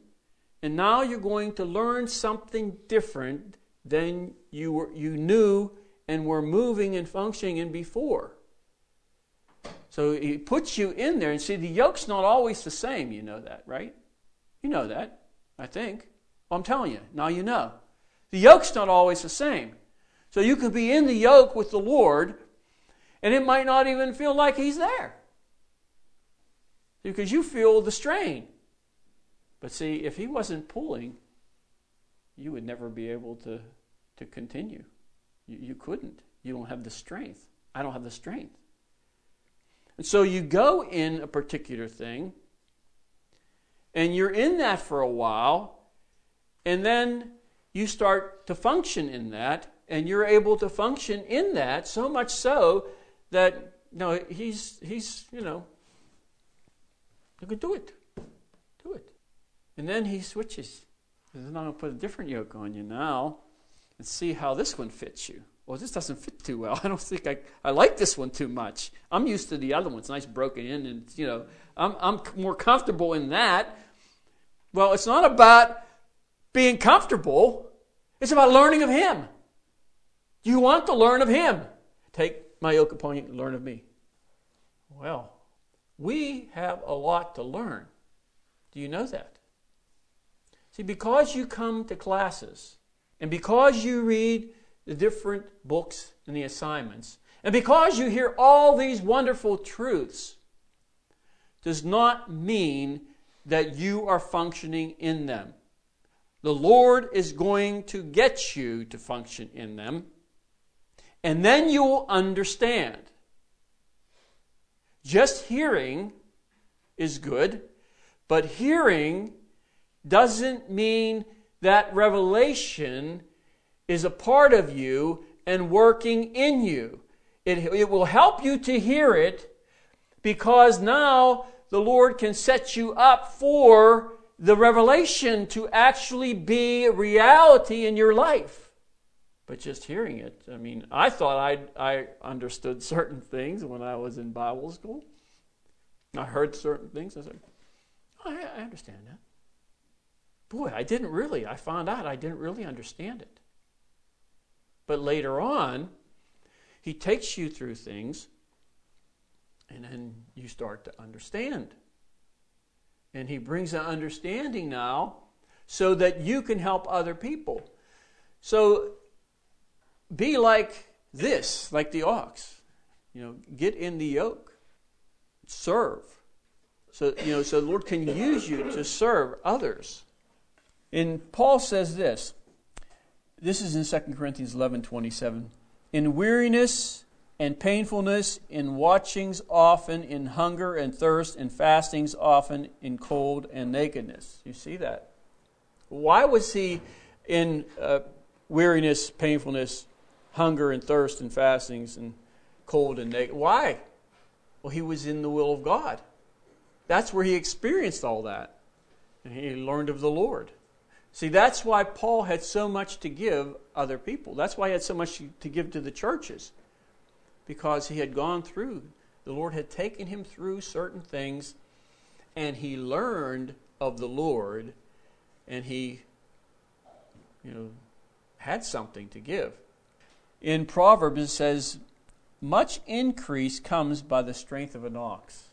and now you're going to learn something different than you were, you knew and were moving and functioning in before. So he puts you in there, and see, the yoke's not always the same. You know that, right? You know that, I think. Well, I'm telling you, now you know. The yoke's not always the same. So you could be in the yoke with the Lord, and it might not even feel like He's there. Because you feel the strain. But see, if He wasn't pulling, you would never be able to, to continue. You, you couldn't. You don't have the strength. I don't have the strength. And so you go in a particular thing, and you're in that for a while, and then you start to function in that, and you're able to function in that so much so that you know he's he's you know you can do it do it and then he switches and then i'm going to put a different yoke on you now and see how this one fits you well, this doesn't fit too well. I don't think I, I like this one too much. I'm used to the other ones, nice broken in, and you know, I'm, I'm more comfortable in that. Well, it's not about being comfortable, it's about learning of Him. You want to learn of Him. Take my yoke upon you and learn of me. Well, we have a lot to learn. Do you know that? See, because you come to classes and because you read the different books and the assignments, and because you hear all these wonderful truths, does not mean that you are functioning in them. The Lord is going to get you to function in them, and then you will understand. Just hearing is good, but hearing doesn't mean that revelation is a part of you and working in you. It, it will help you to hear it because now the Lord can set you up for the revelation to actually be reality in your life. But just hearing it, I mean, I thought I, I understood certain things when I was in Bible school. I heard certain things. I said, oh, I, I understand that. Boy, I didn't really. I found out I didn't really understand it. But later on, he takes you through things, and then you start to understand. And he brings an understanding now so that you can help other people. So be like this, like the ox. You know, get in the yoke. Serve. So, you know, so the Lord can use you to serve others. And Paul says this. This is in 2 Corinthians 11 27. In weariness and painfulness, in watchings often, in hunger and thirst, in fastings often, in cold and nakedness. You see that? Why was he in uh, weariness, painfulness, hunger and thirst, and fastings, and cold and naked? Why? Well, he was in the will of God. That's where he experienced all that. And he learned of the Lord. See, that's why Paul had so much to give other people. That's why he had so much to give to the churches. Because he had gone through, the Lord had taken him through certain things, and he learned of the Lord, and he, you know, had something to give. In Proverbs, it says, Much increase comes by the strength of an ox.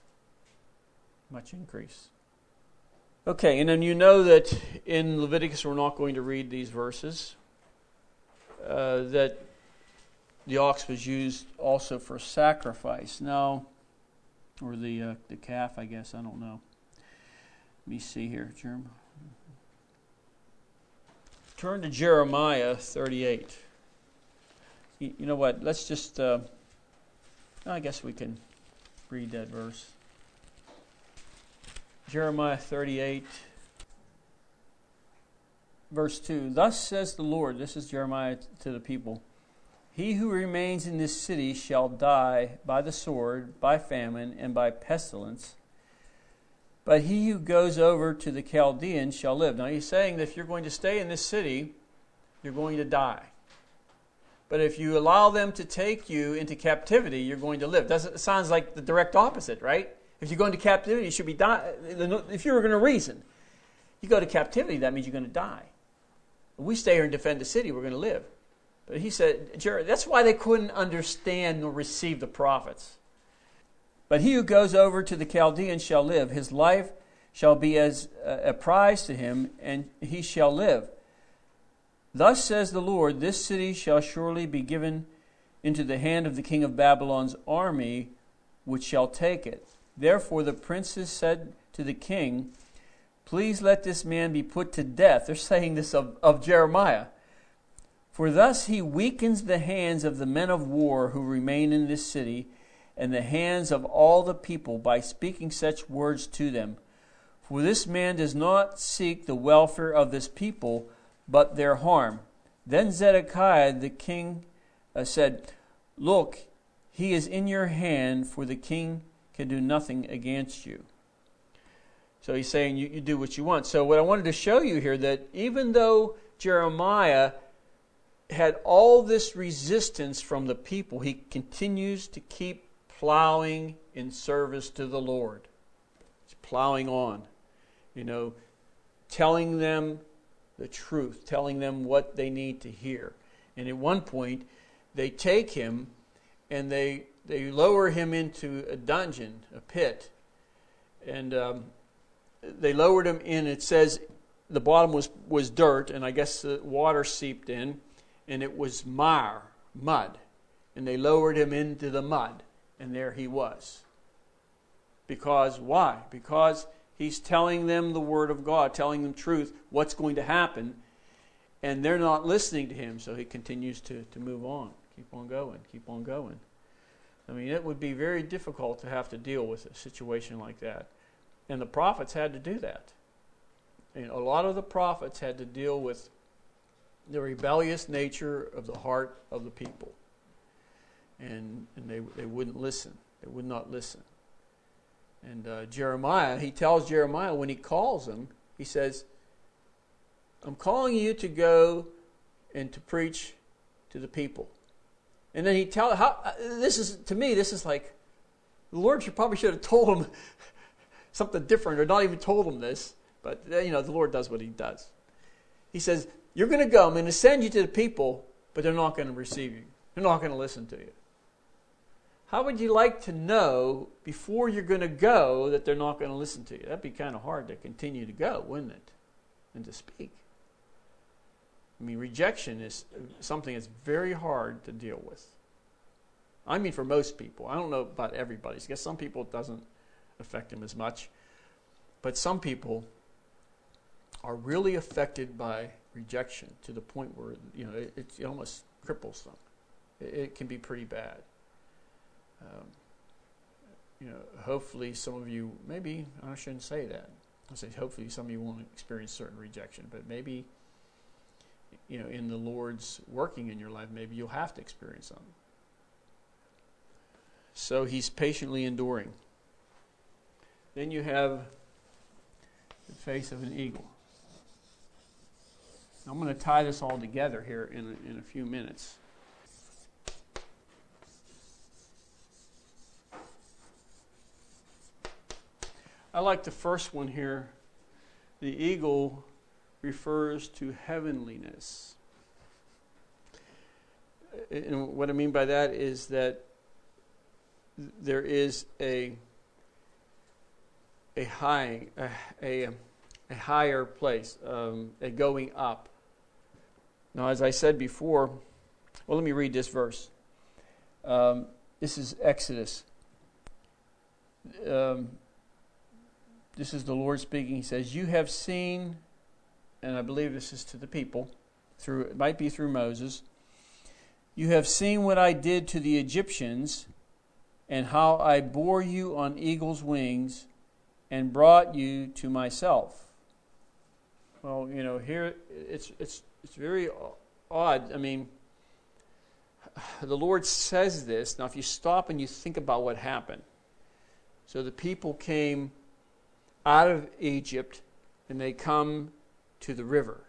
Much increase. Okay, and then you know that in Leviticus, we're not going to read these verses, uh, that the ox was used also for sacrifice. Now, or the, uh, the calf, I guess, I don't know. Let me see here, Jeremiah. Turn to Jeremiah 38. You, you know what? Let's just, uh, I guess we can read that verse. Jeremiah 38, verse 2 Thus says the Lord, this is Jeremiah to the people He who remains in this city shall die by the sword, by famine, and by pestilence. But he who goes over to the Chaldeans shall live. Now he's saying that if you're going to stay in this city, you're going to die. But if you allow them to take you into captivity, you're going to live. Doesn't, it sounds like the direct opposite, right? If you go into captivity, you should be die. If you were going to reason, you go to captivity, that means you're going to die. If we stay here and defend the city, we're going to live. But he said, Jared, that's why they couldn't understand nor receive the prophets. But he who goes over to the Chaldeans shall live. His life shall be as uh, a prize to him, and he shall live. Thus says the Lord, This city shall surely be given into the hand of the king of Babylon's army, which shall take it. Therefore the princes said to the king, Please let this man be put to death. They're saying this of, of Jeremiah. For thus he weakens the hands of the men of war who remain in this city, and the hands of all the people by speaking such words to them. For this man does not seek the welfare of this people, but their harm. Then Zedekiah the king uh, said, Look, he is in your hand, for the king can do nothing against you. So he's saying you, you do what you want. So what I wanted to show you here that even though Jeremiah had all this resistance from the people, he continues to keep plowing in service to the Lord. He's plowing on, you know, telling them the truth, telling them what they need to hear. And at one point, they take him and they they lower him into a dungeon, a pit, and um, they lowered him in. It says the bottom was was dirt, and I guess the water seeped in, and it was mire, mud, and they lowered him into the mud, and there he was. Because why? Because he's telling them the word of God, telling them truth, what's going to happen, and they're not listening to him, so he continues to, to move on, keep on going, keep on going. I mean, it would be very difficult to have to deal with a situation like that. And the prophets had to do that. Know, a lot of the prophets had to deal with the rebellious nature of the heart of the people. And, and they, they wouldn't listen. They would not listen. And uh, Jeremiah, he tells Jeremiah when he calls him, he says, I'm calling you to go and to preach to the people. And then he tells, how uh, this is to me this is like the Lord should probably should have told him something different or not even told him this, but uh, you know the Lord does what he does. He says, "You're going to go. I'm going to send you to the people, but they're not going to receive you. They're not going to listen to you." How would you like to know before you're going to go that they're not going to listen to you? That'd be kind of hard to continue to go, wouldn't it? And to speak. I mean, rejection is uh, something that's very hard to deal with. I mean, for most people. I don't know about everybody. I guess some people it doesn't affect them as much. But some people are really affected by rejection to the point where, you know, it, it almost cripples them. It, it, can be pretty bad. Um, you know, hopefully some of you, maybe, I shouldn't say that. I say hopefully some of you won't experience certain rejection, but maybe you know, in the Lord's working in your life, maybe you'll have to experience some. So he's patiently enduring. Then you have the face of an eagle. I'm going to tie this all together here in a, in a few minutes. I like the first one here. The eagle refers to heavenliness. And what I mean by that is that there is a a high a, a, a higher place, um, a going up. Now, as I said before, well, let me read this verse. Um, this is Exodus. Um, this is the Lord speaking. He says, "You have seen." and I believe this is to the people, through it might be through Moses. You have seen what I did to the Egyptians, and how I bore you on eagle's wings, and brought you to myself. Well, you know, here it's it's it's very odd. I mean, the Lord says this. Now, if you stop and you think about what happened, so the people came out of Egypt, and they come to the river.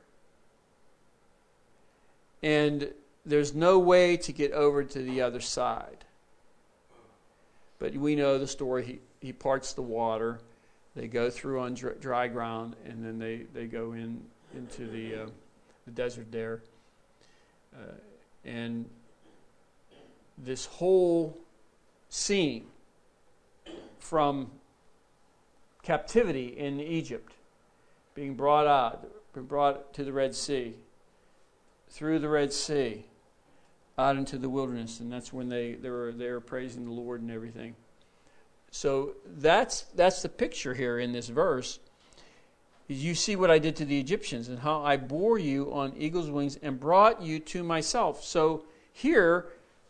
And there's no way to get over to the other side. But we know the story. He, he parts the water. They go through on dry ground, and then they, they go in into the, uh, the desert there. Uh, and this whole scene from captivity in Egypt, being brought out, being brought to the Red Sea, through the Red Sea, out into the wilderness, and that's when they, they were there praising the Lord and everything. So that's that's the picture here in this verse. You see what I did to the Egyptians and how I bore you on eagle's wings and brought you to myself. So here,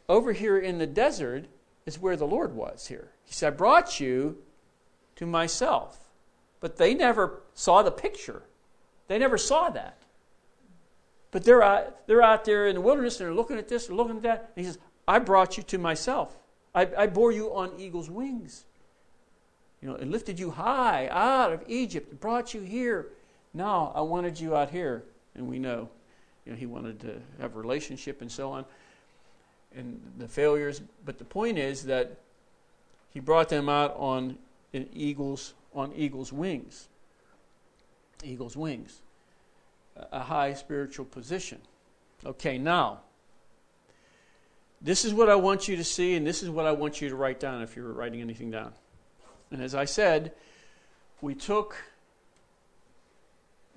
over here in the desert, is where the Lord was here. He said, I brought you to myself. But they never saw the picture. They never saw that. But they're out, they're out there in the wilderness and they're looking at this, they're looking at that. And he says, I brought you to myself. I, I bore you on eagle's wings. You know, and lifted you high out of Egypt, brought you here. Now I wanted you out here. And we know you know, he wanted to have a relationship and so on, and the failures. But the point is that he brought them out on an eagle's on eagle's wings. Eagle's wings, a high spiritual position. Okay, now this is what I want you to see, and this is what I want you to write down if you're writing anything down. And as I said, we took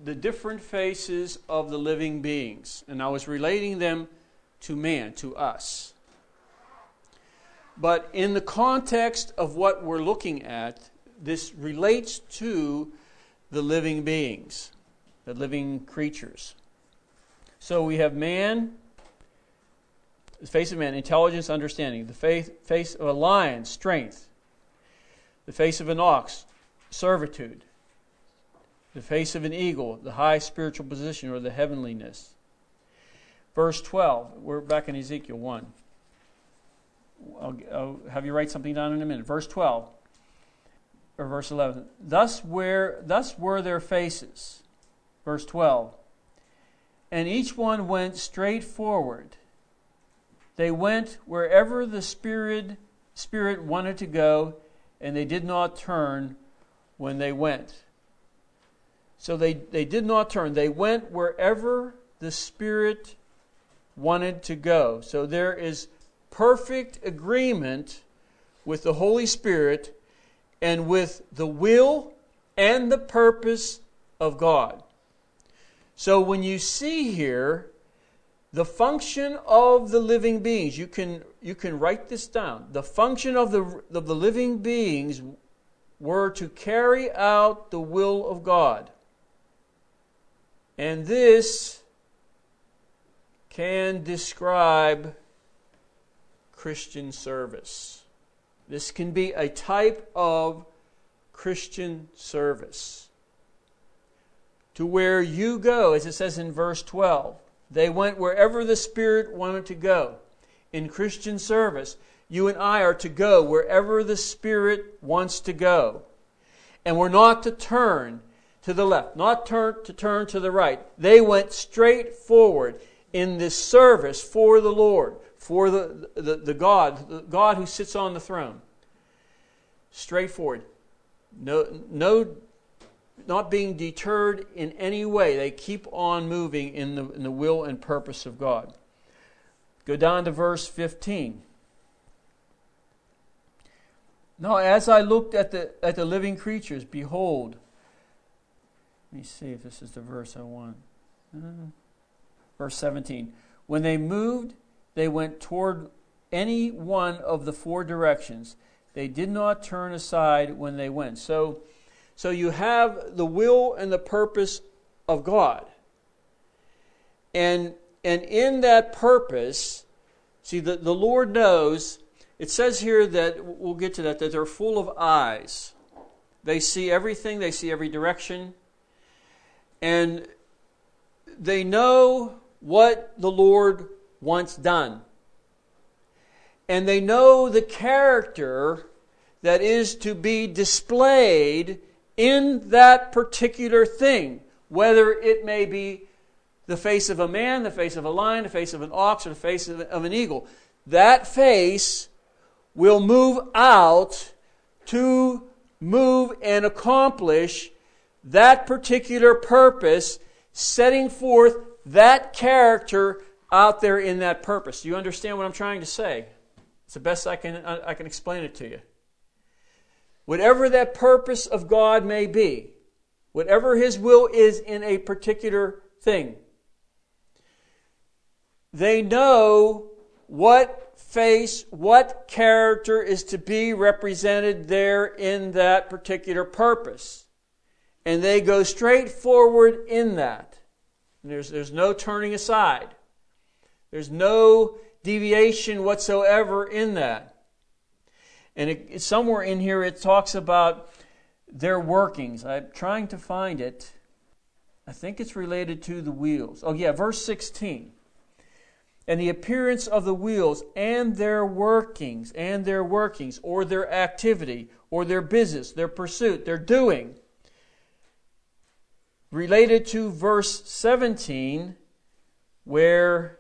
the different faces of the living beings, and I was relating them to man, to us. But in the context of what we're looking at, this relates to the living beings, the living creatures. So we have man, the face of man, intelligence, understanding. The face, of a lion, strength. The face of an ox, servitude. The face of an eagle, the high spiritual position or the heavenliness. Verse 12, we're back in Ezekiel 1. I'll, I'll have you write something down in a minute. Verse 12, or verse 11. Thus were, thus were their faces. Verse 12. And each one went straight forward they went wherever the Spirit, Spirit wanted to go, and they did not turn when they went. So they, they did not turn. They went wherever the Spirit wanted to go. So there is perfect agreement with the Holy Spirit and with the will and the purpose of God. So when you see here the function of the living beings, you can, you can write this down. The function of the, of the living beings were to carry out the will of God. And this can describe Christian service. This can be a type of Christian service. To where you go, as it says in verse 12 they went wherever the Spirit wanted to go. In Christian service, you and I are to go wherever the Spirit wants to go. And we're not to turn to the left, not turn to turn to the right. They went straight forward in this service for the Lord, for the, the, the God, the God who sits on the throne. Straightforward. No, no not being deterred in any way. They keep on moving in the, in the will and purpose of God. Go down to verse 15. Now, as I looked at the, at the living creatures, behold, let me see if this is the verse I want. Uh, verse 17. When they moved, they went toward any one of the four directions. They did not turn aside when they went. So, so you have the will and the purpose of God. And, and in that purpose, see, the, the Lord knows, it says here that, we'll get to that, that they're full of eyes. They see everything, they see every direction, and they know what the Lord wants done. And they know the character that is to be displayed in that particular thing, whether it may be the face of a man, the face of a lion, the face of an ox, or the face of an eagle. That face will move out to move and accomplish that particular purpose, setting forth that character out there in that purpose. You understand what I'm trying to say? It's the best I can, I can explain it to you whatever that purpose of God may be, whatever His will is in a particular thing, they know what face, what character is to be represented there in that particular purpose. And they go straight forward in that. And there's, there's no turning aside. There's no deviation whatsoever in that. And it, somewhere in here it talks about their workings. I'm trying to find it. I think it's related to the wheels. Oh, yeah, verse 16. And the appearance of the wheels and their workings, and their workings, or their activity, or their business, their pursuit, their doing. Related to verse 17, where,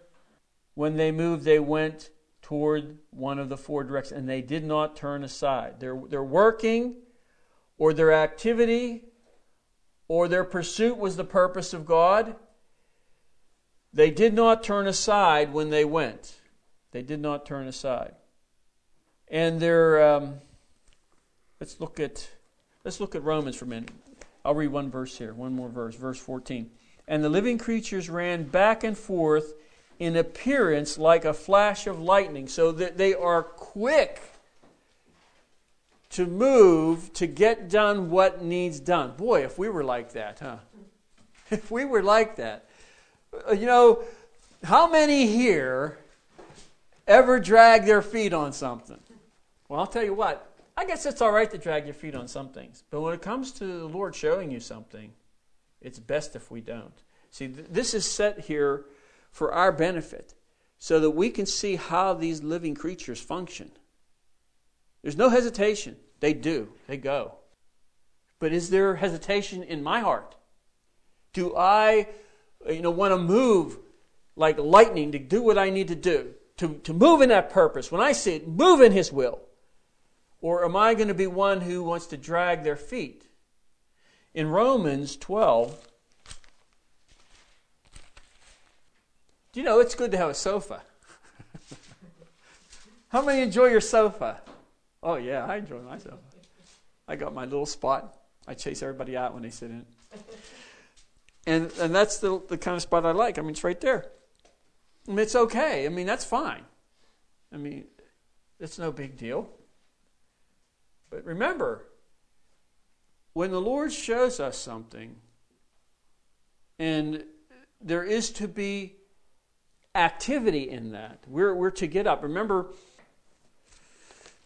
when they moved, they went toward one of the four directions, and they did not turn aside. They're, they're working, or their activity, or their pursuit was the purpose of God. They did not turn aside when they went. They did not turn aside. And they're, um, let's look at, let's look at Romans for a minute. I'll read one verse here, one more verse, verse 14. And the living creatures ran back and forth in appearance like a flash of lightning, so that they are quick to move to get done what needs done. Boy, if we were like that, huh? If we were like that. Uh, you know, how many here ever drag their feet on something? Well, I'll tell you what, I guess it's all right to drag your feet on some things. But when it comes to the Lord showing you something, it's best if we don't. See, th- this is set here for our benefit so that we can see how these living creatures function. There's no hesitation. They do, they go. But is there hesitation in my heart? Do I you know, want to move like lightning to do what I need to do, to, to move in that purpose? When I see it, move in His will. Or am I going to be one who wants to drag their feet? In Romans 12, do you know it's good to have a sofa? How many enjoy your sofa? Oh, yeah, I enjoy my sofa. I got my little spot. I chase everybody out when they sit in it. And, and that's the, the kind of spot I like. I mean, it's right there. It's okay. I mean, that's fine. I mean, it's no big deal. But remember, when the Lord shows us something, and there is to be activity in that, we're, we're to get up. Remember,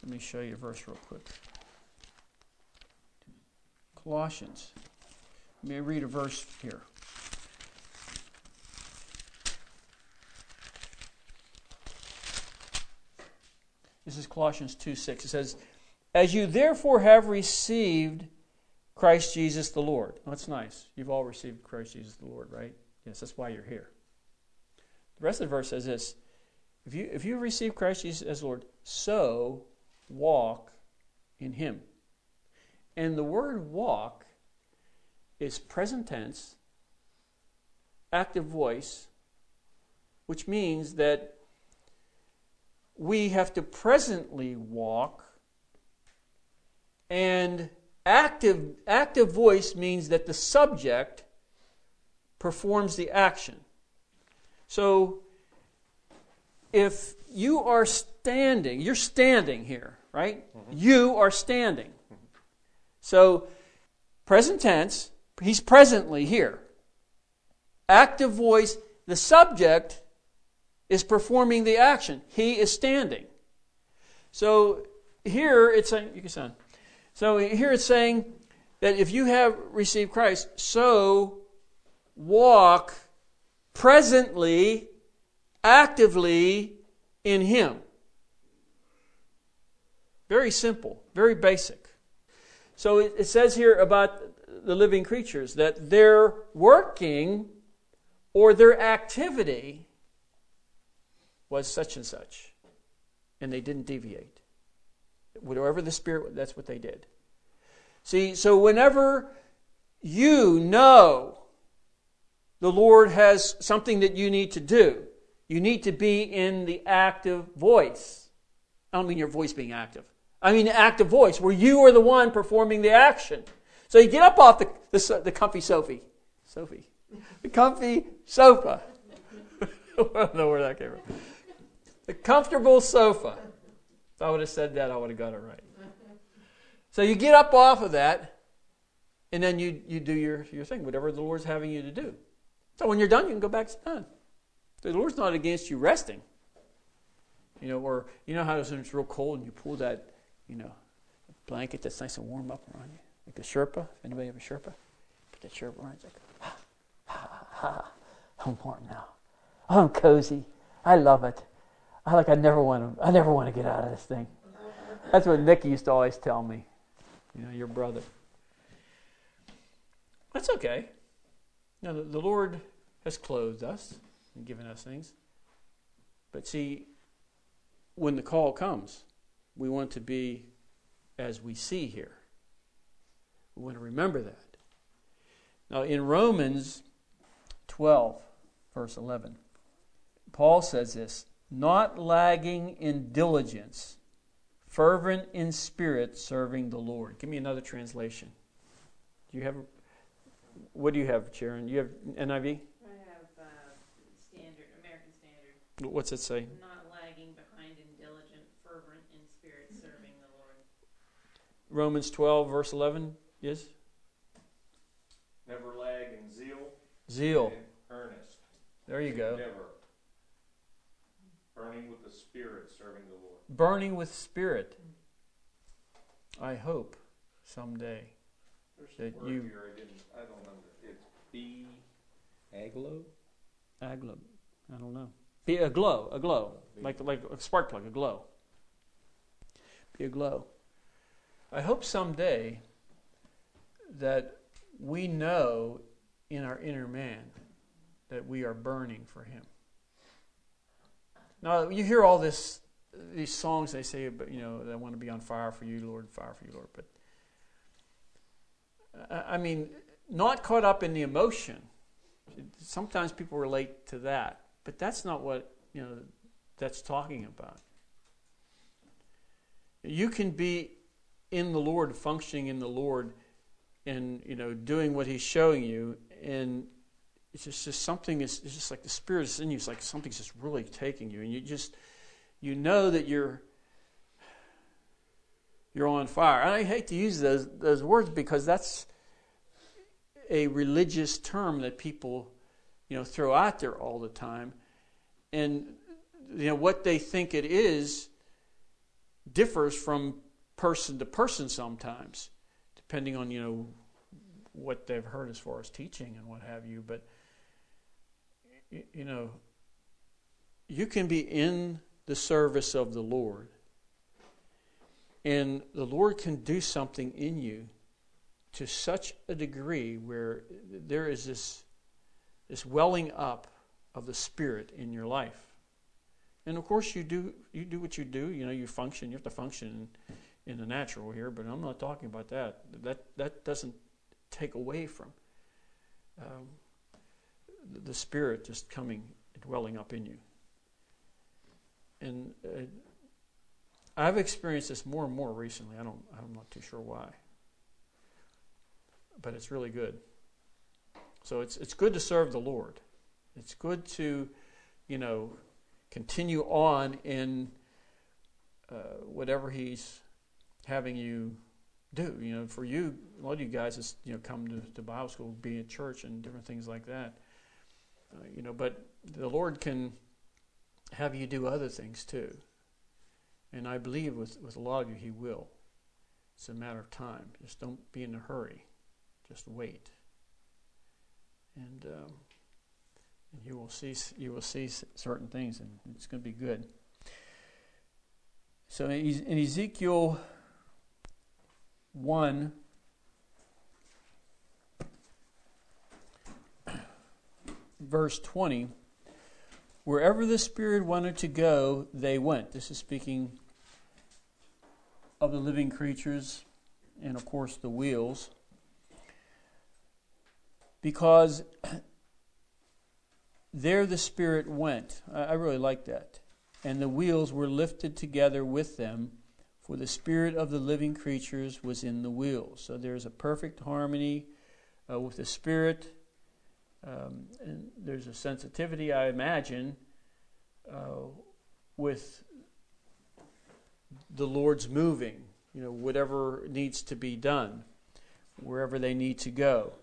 let me show you a verse real quick. Colossians. Let me read a verse here. This is Colossians 2 6. It says, As you therefore have received Christ Jesus the Lord. That's nice. You've all received Christ Jesus the Lord, right? Yes, that's why you're here. The rest of the verse says this If you, if you receive Christ Jesus as Lord, so walk in Him. And the word walk is present tense, active voice, which means that we have to presently walk and active active voice means that the subject performs the action so if you are standing you're standing here right mm-hmm. you are standing so present tense he's presently here active voice the subject is performing the action. He is standing. So here it's saying, you can. So here it's saying that if you have received Christ, so walk presently, actively in Him. Very simple, very basic. So it, says here about the living creatures that their working or their activity was such and such. And they didn't deviate. Whatever the Spirit, that's what they did. See, so whenever you know the Lord has something that you need to do, you need to be in the active voice. I don't mean your voice being active. I mean active voice, where you are the one performing the action. So you get up off the, the, the comfy Sophie. Sophie. The comfy sofa. I don't know where that came from. The comfortable sofa. If I would have said that, I would have got it right. So you get up off of that, and then you, you do your, your thing, whatever the Lord's having you to do. So when you're done, you can go back to done. The Lord's not against you resting. You know, or you know how it's real cold and you pull that, you know, blanket that's nice and warm up around you, like a Sherpa. If anybody have a Sherpa, put that Sherpa on. It's like, ha, ha, ha, I'm warm now. I'm cozy. I love it. I like I never want to I never want to get out of this thing. That's what Nicky used to always tell me. You know, your brother. That's okay. You know, the, the Lord has clothed us. and given us things. But see, when the call comes, we want to be as we see here. We want to remember that. Now, in Romans 12, verse 11, Paul says this not lagging in diligence, fervent in spirit, serving the Lord. Give me another translation. Do you have, what do you have, Sharon? You have NIV? I have uh, standard, American Standard. What's it say? Not lagging behind in diligent, fervent in spirit, serving the Lord. Romans 12, verse 11 is? Never lag in zeal. Zeal. And earnest. There you go. Never. Burning with the Spirit, serving the Lord. Burning with spirit. I hope someday. There's That a you- here I didn't, I don't know. It's be aglo? Aglo. I don't know. Be a glow, a glow. Like, like a spark plug, a glow. Be a glow. I hope someday that we know in our inner man that we are burning for him. Now you hear all this these songs they say but you know they want to be on fire for you Lord, fire for you Lord, but uh, I I mean not caught up in the emotion. Sometimes people relate to that, but that's not what, you know, that's talking about. You can be in the Lord, functioning in the Lord, and you know, doing what He's showing you, and it's just, just something is it's just like the Spirit is in you. It's like something's just really taking you, and you just you know that you're you're on fire. And I hate to use those those words because that's a religious term that people you know throw out there all the time, and you know what they think it is differs from person to person sometimes, depending on you know what they've heard as far as teaching and what have you. But you know, you can be in the service of the Lord, and the Lord can do something in you to such a degree where there is this this welling up of the Spirit in your life. And of course, you do you do what you do. You know, you function. You have to function in, the natural here, but I'm not talking about that. That that doesn't take away from um, the, Spirit just coming dwelling up in you. And uh, I've experienced this more and more recently. I don't. I'm not too sure why, but it's really good. So it's it's good to serve the Lord. It's good to, you know, continue on in uh, whatever He's having you do. You know, for you, a lot of you guys, is you know, come to, to Bible school, be at church, and different things like that. Uh, you know, but the Lord can have you do other things too. And I believe with, with a lot of you, He will. It's a matter of time. Just don't be in a hurry. Just wait. And um, and you will see you will see certain things, and it's going to be good. So in Ezekiel one. Verse 20, wherever the Spirit wanted to go, they went. This is speaking of the living creatures and, of course, the wheels. Because there the Spirit went. I, really like that. And the wheels were lifted together with them, for the Spirit of the living creatures was in the wheels. So there's a perfect harmony uh, with the Spirit. Um, and there's a sensitivity, I imagine, uh, with the Lord's moving, you know, whatever needs to be done, wherever they need to go.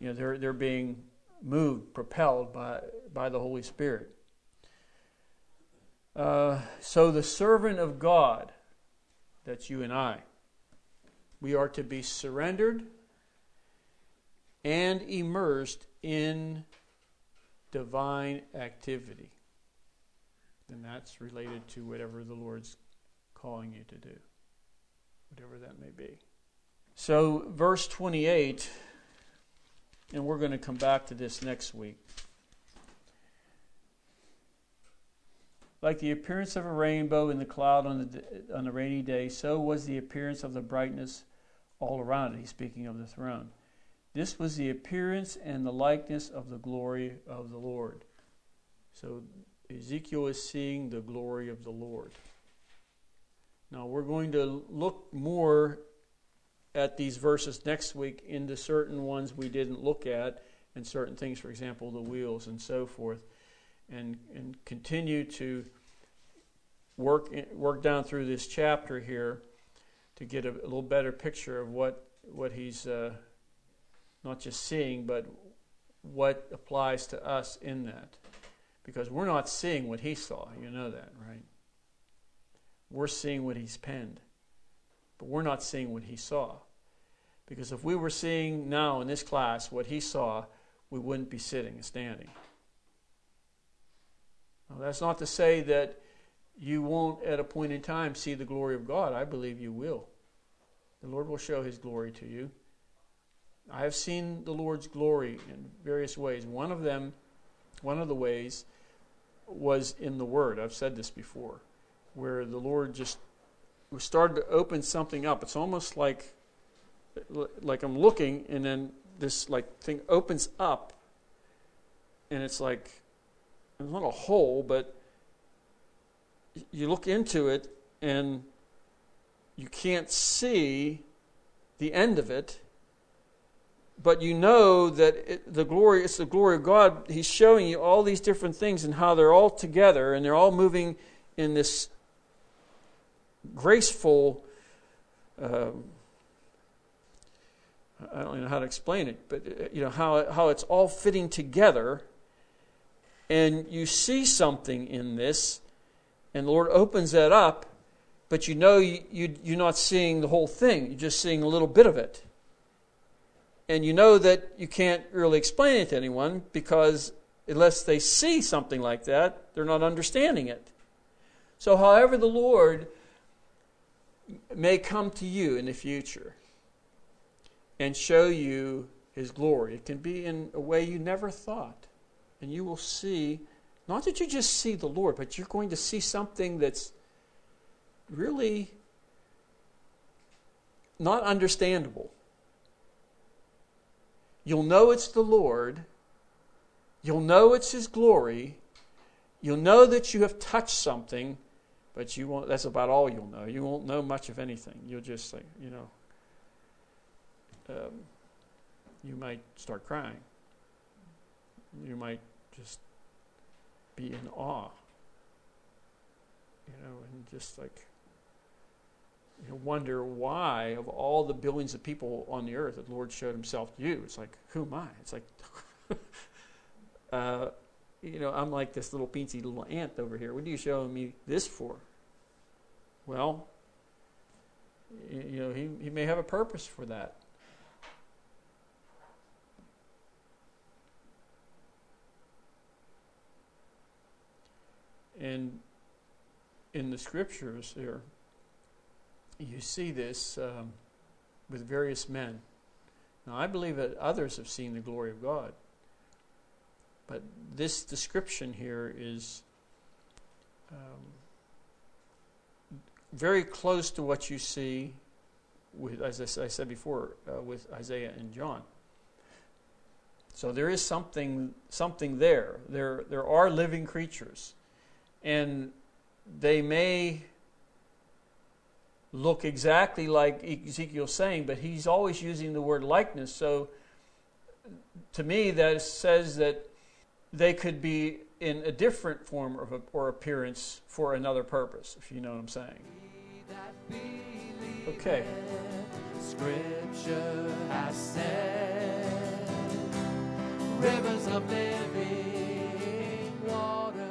You know, they're, they're being moved, propelled by, by the Holy Spirit. Uh, so the servant of God, that's you and I, we are to be surrendered and immersed in divine activity. And that's related to whatever the Lord's calling you to do, whatever that may be. So, verse 28, and we're going to come back to this next week. Like the appearance of a rainbow in the cloud on the, on the rainy day, so was the appearance of the brightness all around it. He's speaking of the throne. This was the appearance and the likeness of the glory of the Lord. So Ezekiel is seeing the glory of the Lord. Now we're going to look more at these verses next week into certain ones we didn't look at and certain things, for example, the wheels and so forth, and, and continue to work, work down through this chapter here to get a, a little better picture of what, what he's uh, not just seeing, but what applies to us in that. Because we're not seeing what he saw. You know that, right? We're seeing what he's penned, but we're not seeing what he saw. Because if we were seeing now in this class what he saw, we wouldn't be sitting and standing. Now, that's not to say that you won't at a point in time see the glory of God. I believe you will. The Lord will show his glory to you. I have seen the Lord's glory in various ways. One of them, one of the ways, was in the Word. I've said this before, where the Lord just started to open something up. It's almost like, like I'm looking, and then this like thing opens up, and it's like it's not a hole, but you look into it, and you can't see the end of it but you know that it, the glory it's the glory of god he's showing you all these different things and how they're all together and they're all moving in this graceful uh, i don't know how to explain it but uh, you know how, how it's all fitting together. And you see something in this and the lord opens that up but you know you, you, you're not seeing the whole thing. You're just seeing a little bit of it. And you know that you can't really explain it to anyone because unless they see something like that, they're not understanding it. So, however, the Lord may come to you in the future and show you his glory, it can be in a way you never thought. And you will see, not that you just see the Lord, but you're going to see something that's really not understandable. You'll know it's the Lord. You'll know it's His glory. You'll know that you have touched something, but you won't. That's about all you'll know. You won't know much of anything. You'll just you know, um, you might start crying. You might just be in awe. You know, and just like you wonder why, of all the billions of people on the earth, the Lord showed himself to you. It's like, who am I? It's like, uh, you know, I'm like this little peensy little ant over here. What are you showing me this for? Well, you know, he, he may have a purpose for that. And in the scriptures there, you see this um, with various men. Now, I believe that others have seen the glory of God. But this description here is um, very close to what you see with, as I said before, uh, with Isaiah and John. So there is something something there. There there are living creatures, and they may look exactly like Ezekiel's saying, but he's always using the word likeness. So to me, that says that they could be in a different form a, or appearance for another purpose, if you know what I'm saying. Okay. Scripture has said, rivers of living water.